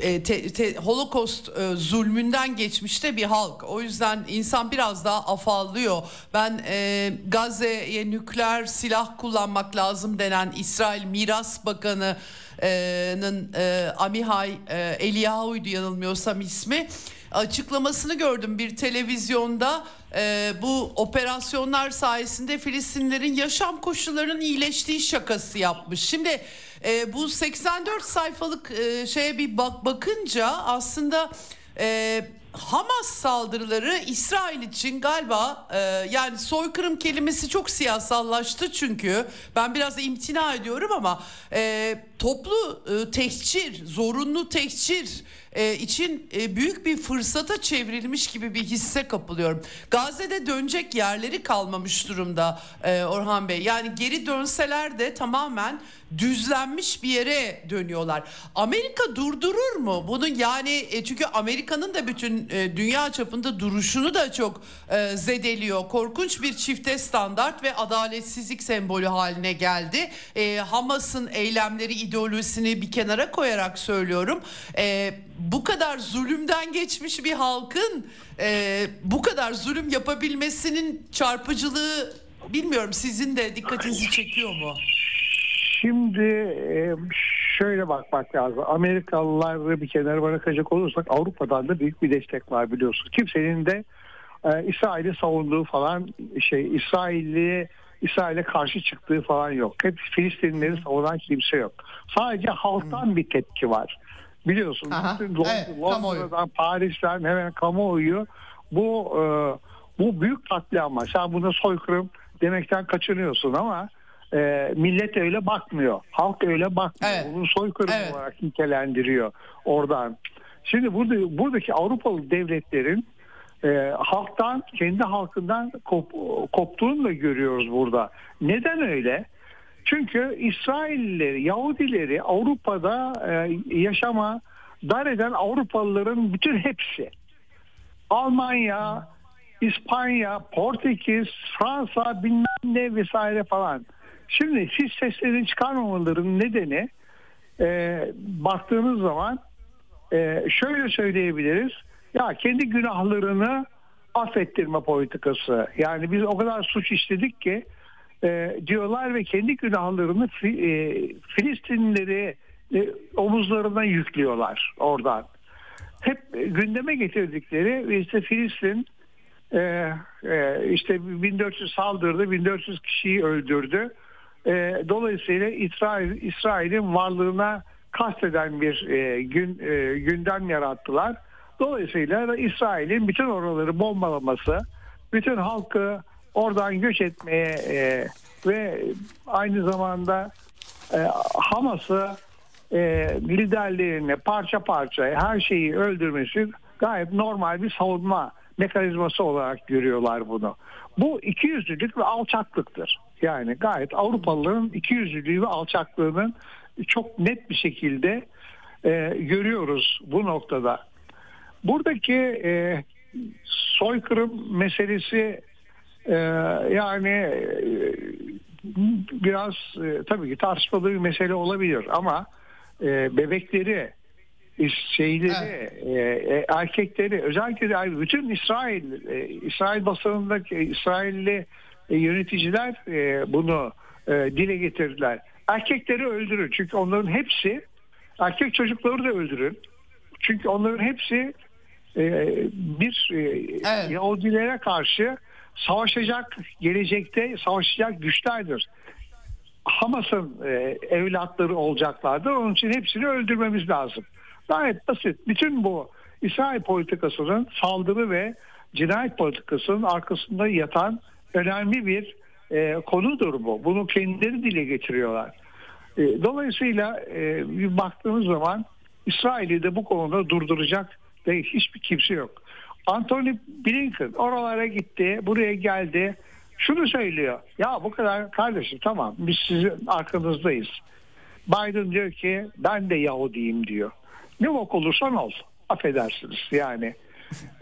S1: e, te, te, Holocaust e, zulmünden geçmişte bir halk. O yüzden insan biraz daha afallıyor. Ben e, Gazze'ye nükleer silah kullanmak lazım denen İsrail Miras Bakanı e, Amihay e, Eliyahu'ydu yanılmıyorsam ismi açıklamasını gördüm bir televizyonda e, bu operasyonlar sayesinde Filistinlerin yaşam koşullarının iyileştiği şakası yapmış. Şimdi e, bu 84 sayfalık e, şeye bir bak bakınca aslında e, Hamas saldırıları İsrail için galiba e, yani soykırım kelimesi çok siyasallaştı çünkü ben biraz imtina ediyorum ama e, toplu e, tehcir, zorunlu tehcir e, için e, büyük bir fırsata çevrilmiş gibi bir hisse kapılıyorum. Gazze'de dönecek yerleri kalmamış durumda e, Orhan Bey. Yani geri dönseler de tamamen düzlenmiş bir yere dönüyorlar. Amerika durdurur mu bunu? Yani e, çünkü Amerika'nın da bütün e, dünya çapında duruşunu da çok e, zedeliyor. Korkunç bir çifte standart ve adaletsizlik sembolü haline geldi. Hamas'ın eylemleri ideolojisini bir kenara koyarak söylüyorum. Bu kadar zulümden geçmiş bir halkın bu kadar zulüm yapabilmesinin çarpıcılığı bilmiyorum sizin de dikkatinizi çekiyor mu?
S3: Şimdi e, şöyle bakmak lazım. Amerikalıları bir kenara bırakacak olursak Avrupa'dan da büyük bir destek var biliyorsun. Kimsenin de e, İsrail'i savunduğu falan şey İsrail'i İsrail'e karşı çıktığı falan yok. Hep Filistinlileri savunan kimse yok. Sadece halktan bir tepki var. Biliyorsun Aha, Lond- evet, Londra'dan Paris'ten hemen kamuoyu bu e, bu büyük katliam Sen buna soykırım demekten kaçınıyorsun ama e, millet öyle bakmıyor. Halk öyle bakmıyor. Evet. Bunu soykırım evet. olarak nitelendiriyor oradan. Şimdi burada buradaki Avrupalı devletlerin e, halktan kendi halkından kop, koptuğunu da görüyoruz burada. Neden öyle? Çünkü İsraillileri, Yahudileri Avrupa'da e, yaşama dar eden Avrupalıların bütün hepsi. Almanya, İspanya, Portekiz, Fransa bilmem ne vesaire falan. Şimdi siz seslerini çıkarmamaların nedeni e, baktığınız zaman e, şöyle söyleyebiliriz. Ya kendi günahlarını affettirme politikası. Yani biz o kadar suç işledik ki e, diyorlar ve kendi günahlarını e, Filistinlileri e, omuzlarına yüklüyorlar oradan. Hep gündeme getirdikleri işte Filistin e, e, işte 1400 saldırdı, 1400 kişiyi öldürdü. E, dolayısıyla İsrail İsrail'in varlığına kasteden bir e, gün e, gündem yarattılar. Dolayısıyla İsrail'in bütün oraları bombalaması, bütün halkı oradan göç etmeye e, ve aynı zamanda e, Hamas'ı e, liderlerini parça parça her şeyi öldürmesi gayet normal bir savunma mekanizması olarak görüyorlar bunu. Bu ikiyüzlülük ve alçaklıktır. Yani gayet Avrupalıların ikiyüzlülüğü ve alçaklığının çok net bir şekilde e, görüyoruz bu noktada. Buradaki e, soykırım meselesi e, yani e, biraz e, tabii ki tartışmalı bir mesele olabilir ama e, bebekleri şeyleri e, e, erkekleri özellikle de bütün İsrail e, İsrail basınındaki İsrailli e, yöneticiler e, bunu e, dile getirdiler. Erkekleri öldürün çünkü onların hepsi erkek çocukları da öldürün. Çünkü onların hepsi e, bir e, evet. Yahudilere karşı savaşacak gelecekte savaşacak güçlerdir. Hamas'ın e, evlatları olacaklardır. Onun için hepsini öldürmemiz lazım. Gayet basit. Bütün bu İsrail politikasının saldırı ve cinayet politikasının arkasında yatan önemli bir e, konudur bu. Bunu kendileri dile getiriyorlar. E, dolayısıyla e, bir baktığımız zaman İsrail'i de bu konuda durduracak ve hiçbir kimse yok. Anthony Blinken oralara gitti, buraya geldi. Şunu söylüyor. Ya bu kadar kardeşim tamam biz sizin arkanızdayız. Biden diyor ki ben de Yahudiyim diyor. Ne bok olursan ol. Affedersiniz yani.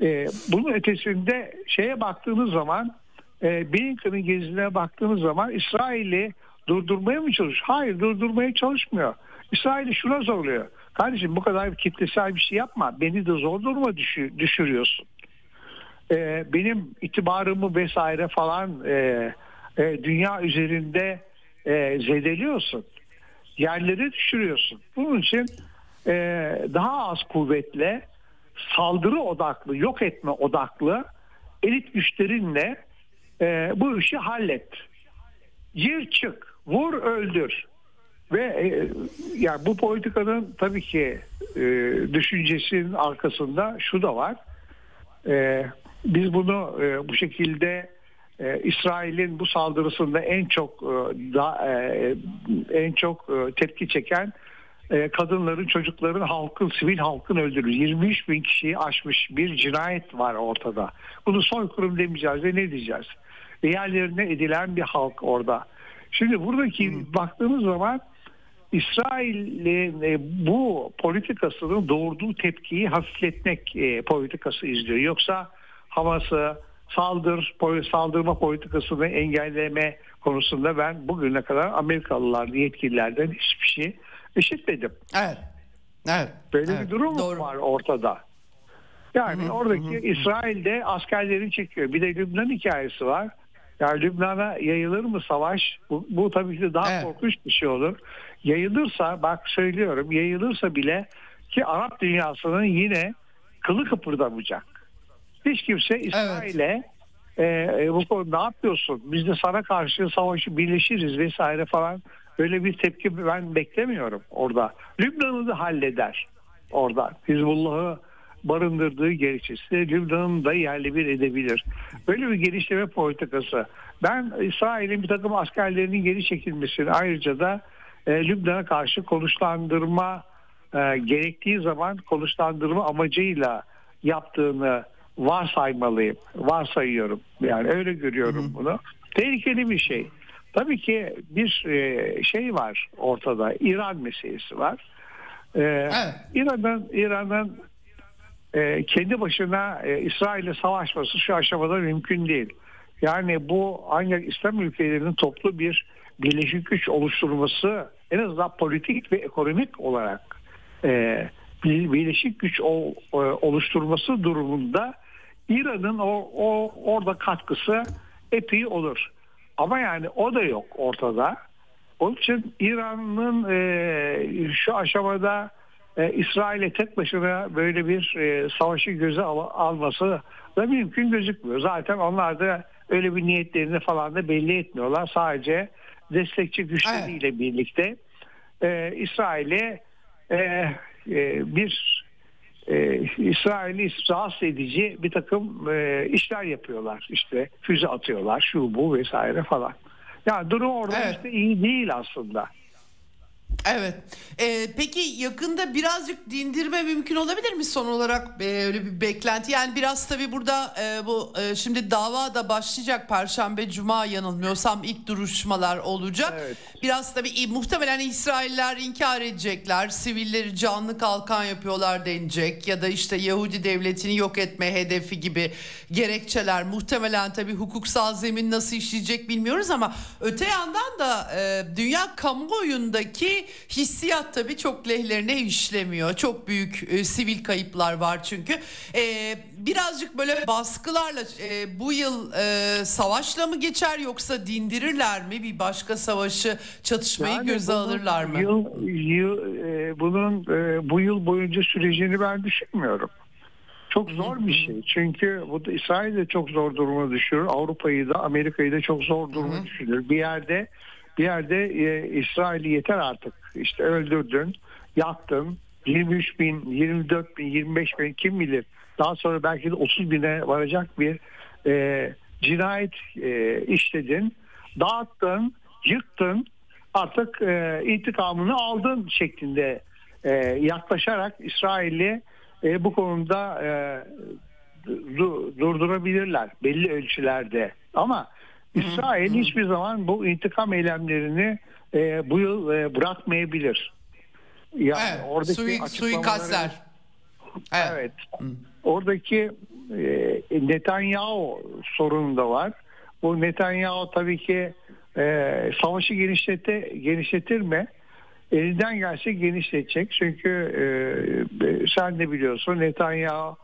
S3: E, bunun ötesinde şeye baktığınız zaman e, Blinken'ın gezisine baktığınız zaman İsrail'i durdurmaya mı çalışıyor? Hayır durdurmaya çalışmıyor. İsrail'i şuna zorluyor. Kardeşim bu kadar kitlesel bir şey yapma. Beni de zor duruma düşür, düşürüyorsun. Ee, benim itibarımı vesaire falan e, e, dünya üzerinde e, zedeliyorsun. Yerleri düşürüyorsun. Bunun için e, daha az kuvvetle saldırı odaklı, yok etme odaklı elit güçlerinle e, bu işi hallet. Gir çık, vur öldür. Ve e, yani bu politikanın tabii ki e, düşüncesinin arkasında şu da var. E, biz bunu e, bu şekilde e, İsrail'in bu saldırısında en çok e, da, e, en çok e, tepki çeken e, kadınların, çocukların, halkın, sivil halkın öldürülür. 23 bin kişiyi aşmış bir cinayet var ortada. Bunu soykırım demeyeceğiz ve ne diyeceğiz? Yerlerine edilen bir halk orada. Şimdi buradaki hmm. baktığımız zaman İsrail'in e, bu politikasının doğurduğu tepkiyi hafifletmek e, politikası izliyor. Yoksa Hamas'ı saldır, saldırma politikasını engelleme konusunda ben bugüne kadar Amerikalılar yetkililerden hiçbir şey işitmedim.
S1: Evet. Evet.
S3: Böyle
S1: evet.
S3: bir durum Doğru. var ortada. Yani oradaki hı hı. İsrail'de askerleri çekiyor. Bir de Lübnan hikayesi var. Yani Lübnan'a yayılır mı savaş? Bu, bu tabii ki daha evet. korkunç bir şey olur. Yayılırsa bak söylüyorum yayılırsa bile ki Arap dünyasının yine kılı kıpırdamayacak. Hiç kimse İsrail'e evet. e, bu konu ne yapıyorsun? Biz de sana karşı savaşı birleşiriz vesaire falan. Öyle bir tepki ben beklemiyorum orada. Lübnan'ı da halleder orada. Hizbullah'ı barındırdığı gerekçesi Lübnan'ın da yerli bir edebilir. Böyle bir genişleme politikası. Ben İsrail'in bir takım askerlerinin geri çekilmesini ayrıca da e, Lübnan'a karşı konuşlandırma e, gerektiği zaman konuşlandırma amacıyla yaptığını varsaymalıyım. Varsayıyorum. Yani öyle görüyorum hı hı. bunu. Tehlikeli bir şey. Tabii ki bir e, şey var ortada. İran meselesi var. Ee, evet. İran'ın İran'ın e, kendi başına e, İsrail'le savaşması şu aşamada mümkün değil. Yani bu ancak İslam ülkelerinin toplu bir birleşik güç oluşturması en azından politik ve ekonomik olarak e, bir birleşik güç o, e, oluşturması durumunda İran'ın o, o orada katkısı epey olur. Ama yani o da yok ortada. Onun için İran'ın e, şu aşamada e, İsrail'e tek başına böyle bir e, savaşı göze al, alması da mümkün gözükmüyor. Zaten onlar da öyle bir niyetlerini falan da belli etmiyorlar. Sadece destekçi güçleriyle evet. birlikte e, İsrail'e e, e, bir e, İsrail'i rahatsız edici bir takım e, işler yapıyorlar. İşte füze atıyorlar, şu bu vesaire falan. Yani durum orada evet. işte iyi değil aslında.
S1: Evet. Ee, peki yakında birazcık dindirme mümkün olabilir mi son olarak e, öyle bir beklenti? Yani biraz tabii burada e, bu e, şimdi dava da başlayacak Perşembe Cuma yanılmıyorsam ilk duruşmalar olacak.
S3: Evet.
S1: Biraz tabii muhtemelen İsrailler inkar edecekler. Sivilleri canlı kalkan yapıyorlar denecek ya da işte Yahudi devletini yok etme hedefi gibi gerekçeler muhtemelen tabii hukuksal zemin nasıl işleyecek bilmiyoruz ama öte yandan da e, dünya kamuoyundaki hissiyat tabii çok lehlerine işlemiyor. Çok büyük e, sivil kayıplar var çünkü. E, birazcık böyle baskılarla e, bu yıl e, savaşla mı geçer yoksa dindirirler mi bir başka savaşı çatışmayı
S3: Yani
S1: göze alırlar mı?
S3: Yıl, yıl, e, bunun e, bu yıl boyunca süreceğini ben düşünmüyorum. Çok zor bir şey. Çünkü bu da İsrail de çok zor duruma düşürür. Avrupa'yı da Amerika'yı da çok zor duruma düşürür. Bir yerde bir yerde e, İsrail'i yeter artık. İşte öldürdün, yaktın. 23 bin, 24 bin, 25 bin kim bilir. Daha sonra belki de 30 bine varacak bir e, cinayet e, işledin. Dağıttın, yıktın. Artık e, intikamını aldın şeklinde e, yaklaşarak İsrail'i e, bu konuda e, du- durdurabilirler belli ölçülerde. Ama İsrail hiçbir zaman bu intikam eylemlerini e, bu yıl e, bırakmayabilir. Yani
S1: Evet,
S3: oradaki
S1: sui, suikastler. Evet.
S3: Evet. Oradaki e, Netanyahu sorunu da var. Bu Netanyahu tabii ki e, savaşı genişlete, genişletir mi? Elinden gelse genişletecek. Çünkü e, sen de biliyorsun Netanyahu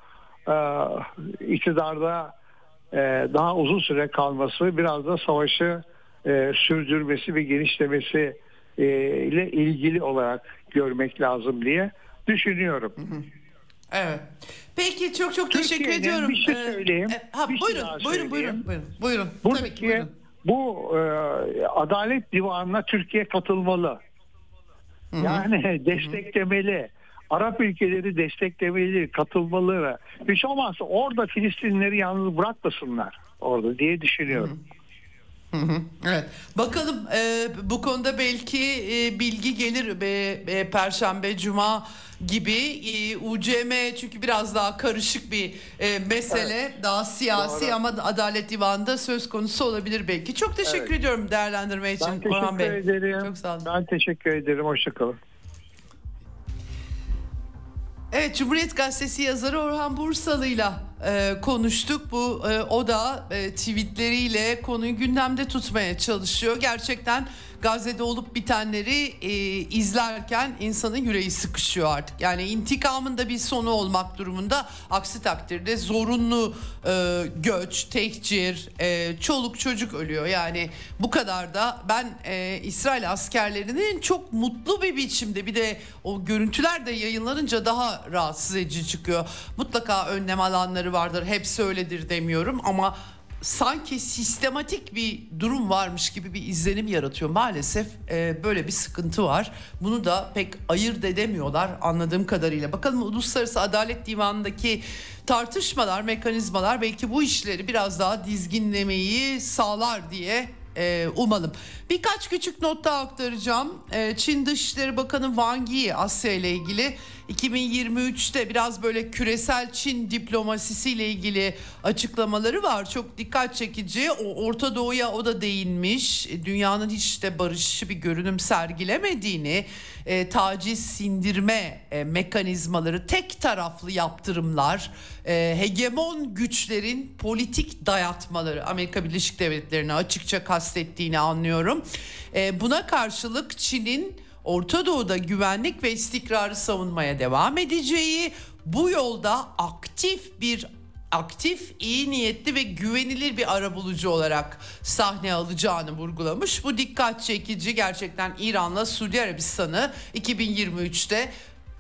S3: e, iktidarda daha uzun süre kalması biraz da savaşı e, sürdürmesi ve genişlemesi e, ile ilgili olarak görmek lazım diye düşünüyorum.
S1: Evet. Peki çok çok teşekkür
S3: Türkiye'nin
S1: ediyorum.
S3: bir şey
S1: Ee,
S3: söyleyeyim.
S1: e, ha,
S3: Bir şey
S1: buyurun,
S3: daha
S1: buyurun,
S3: söyleyeyim.
S1: buyurun, buyurun, buyurun. Tabii ki buyurun.
S3: bu e, Adalet Divanı'na Türkiye katılmalı. Yani desteklemeli. Arap ülkeleri desteklemeli, katılmalı. Hiç olmazsa orada Filistinlileri yalnız bırakmasınlar orada diye düşünüyorum.
S1: Hı hı, Evet. Bakalım e, bu konuda belki e, bilgi gelir e, e, Perşembe, Cuma gibi e, UCM çünkü biraz daha karışık bir e, mesele, daha siyasi
S3: Doğru.
S1: ama Adalet Divanı'nda söz konusu olabilir belki. Çok teşekkür
S3: Evet.
S1: ediyorum değerlendirme için
S3: Ben
S1: Orhan Bey.
S3: ederim.
S1: Çok sağ olun.
S3: Ben teşekkür ederim. Hoşçakalın.
S1: Evet Cumhuriyet Gazetesi yazarı Orhan Bursalı'yla e, konuştuk. Bu e, o da e, tweetleriyle konuyu gündemde tutmaya çalışıyor. Gerçekten Gazze'de olup bitenleri e, izlerken insanın yüreği sıkışıyor artık. Yani intikamın da bir sonu olmak durumunda. Aksi takdirde zorunlu e, göç, tehcir, e, çoluk çocuk ölüyor. Yani bu kadar da ben e, İsrail askerlerinin çok mutlu bir biçimde bir de o görüntüler de yayınlanınca daha rahatsız edici çıkıyor. Mutlaka önlem alanları vardır. Hepsi öyledir demiyorum ama sanki sistematik bir durum varmış gibi bir izlenim yaratıyor. Maalesef e, böyle bir sıkıntı var. Bunu da pek ayırt edemiyorlar anladığım kadarıyla. Bakalım Uluslararası Adalet Divanı'ndaki tartışmalar, mekanizmalar belki bu işleri biraz daha dizginlemeyi sağlar diye e, umalım. Birkaç küçük not daha aktaracağım. E, Çin Dışişleri Bakanı Wang Yi Asya ile ilgili 2023'te biraz böyle küresel Çin diplomasisiyle ilgili açıklamaları var. Çok dikkat çekici. O Orta Doğu'ya o da değinmiş. E, Dünyanın hiç de barışçı bir görünüm sergilemediğini, e, taciz sindirme e, mekanizmaları, tek taraflı yaptırımlar, e, hegemon güçlerin politik dayatmaları Amerika Birleşik Devletleri'ne açıkça kastettiğini anlıyorum. E, buna karşılık Çin'in Orta Doğu'da güvenlik ve istikrarı savunmaya devam edeceği, bu yolda aktif bir aktif, iyi niyetli ve güvenilir bir arabulucu olarak sahne alacağını vurgulamış. Bu dikkat çekici gerçekten İran'la Suudi Arabistan'ı 2023'te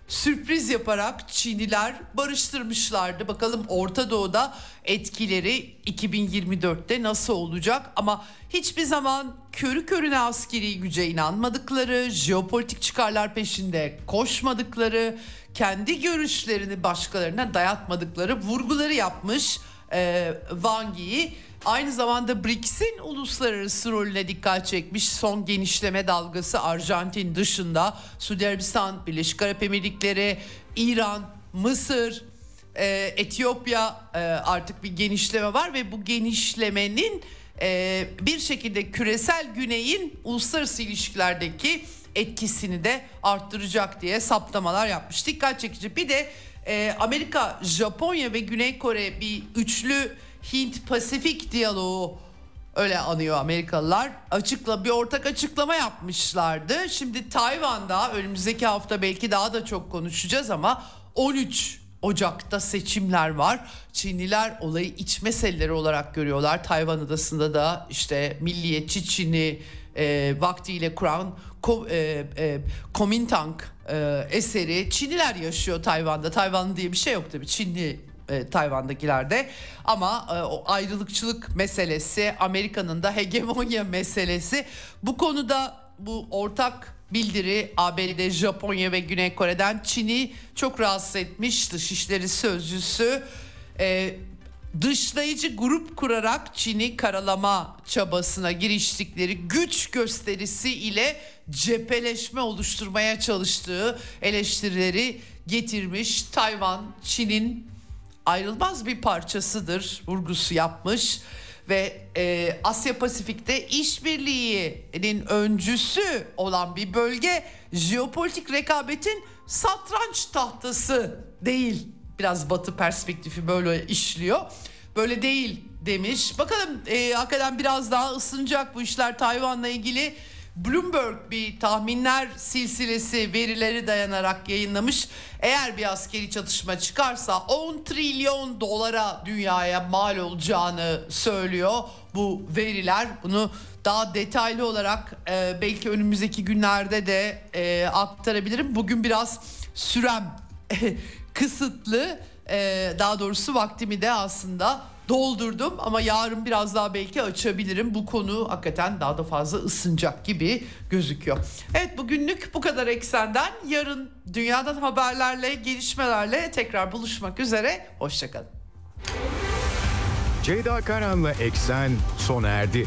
S1: sürpriz yaparak Çinliler barıştırmışlardı. Bakalım Orta Doğu'da etkileri 2024'te nasıl olacak? Ama hiçbir zaman körü körüne askeri güce inanmadıkları, jeopolitik çıkarlar peşinde koşmadıkları, kendi görüşlerini başkalarına dayatmadıkları vurguları yapmış e, Wang Yi. Aynı zamanda BRICS'in uluslararası rolüne dikkat çekmiş. Son genişleme dalgası Arjantin dışında Suudi Arabistan, Birleşik Arap Emirlikleri, İran, Mısır, e, Etiyopya e, artık bir genişleme var ve bu genişlemenin e, bir şekilde küresel güneyin uluslararası ilişkilerdeki etkisini de arttıracak diye saptamalar yapmış. Dikkat çekici. Bir de e, Amerika, Japonya ve Güney Kore bir üçlü Hint-Pasifik diyaloğu öyle anıyor Amerikalılar. Açıkla bir ortak açıklama yapmışlardı. Şimdi Tayvan'da önümüzdeki hafta belki daha da çok konuşacağız ama 13 Ocak'ta seçimler var. Çinliler olayı iç meseleleri olarak görüyorlar. Tayvan adasında da işte milliyetçi Çin'i e, vaktiyle kuran Ko, e, e, Komintang e, eseri Çinliler yaşıyor Tayvan'da. Tayvanlı diye bir şey yok tabii. Çinli e, Tayvan'dakilerde ama e, o ayrılıkçılık meselesi Amerika'nın da hegemonya meselesi bu konuda bu ortak bildiri ABD, Japonya ve Güney Kore'den Çin'i çok rahatsız etmiş dışişleri sözcüsü e, dışlayıcı grup kurarak Çin'i karalama çabasına giriştikleri güç gösterisi ile cepheleşme oluşturmaya çalıştığı eleştirileri getirmiş. Tayvan Çin'in ayrılmaz bir parçasıdır vurgusu yapmış ve e, Asya Pasifik'te işbirliğinin öncüsü olan bir bölge jeopolitik rekabetin satranç tahtası değil. Biraz batı perspektifi böyle işliyor. Böyle değil demiş. Bakalım e, hakikaten biraz daha ısınacak bu işler Tayvan'la ilgili. Bloomberg bir tahminler silsilesi verileri dayanarak yayınlamış. Eğer bir askeri çatışma çıkarsa 10 trilyon dolara dünyaya mal olacağını söylüyor bu veriler. Bunu daha detaylı olarak e, belki önümüzdeki günlerde de e, aktarabilirim. Bugün biraz sürem kısıtlı. E, daha doğrusu vaktimi de aslında doldurdum ama yarın biraz daha belki açabilirim. Bu konu hakikaten daha da fazla ısınacak gibi gözüküyor. Evet bugünlük bu kadar eksenden. Yarın dünyadan haberlerle, gelişmelerle tekrar buluşmak üzere. Hoşçakalın.
S2: Ceyda Karan'la Eksen sona erdi.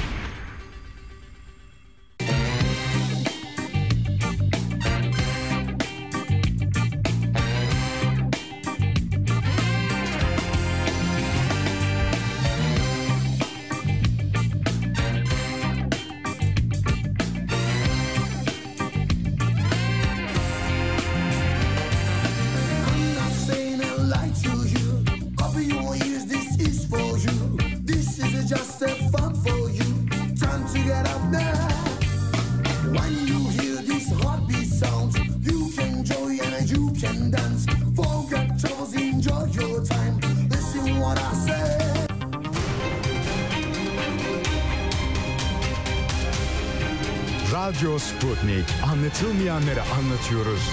S2: Anlatılmayanları anlatıyoruz.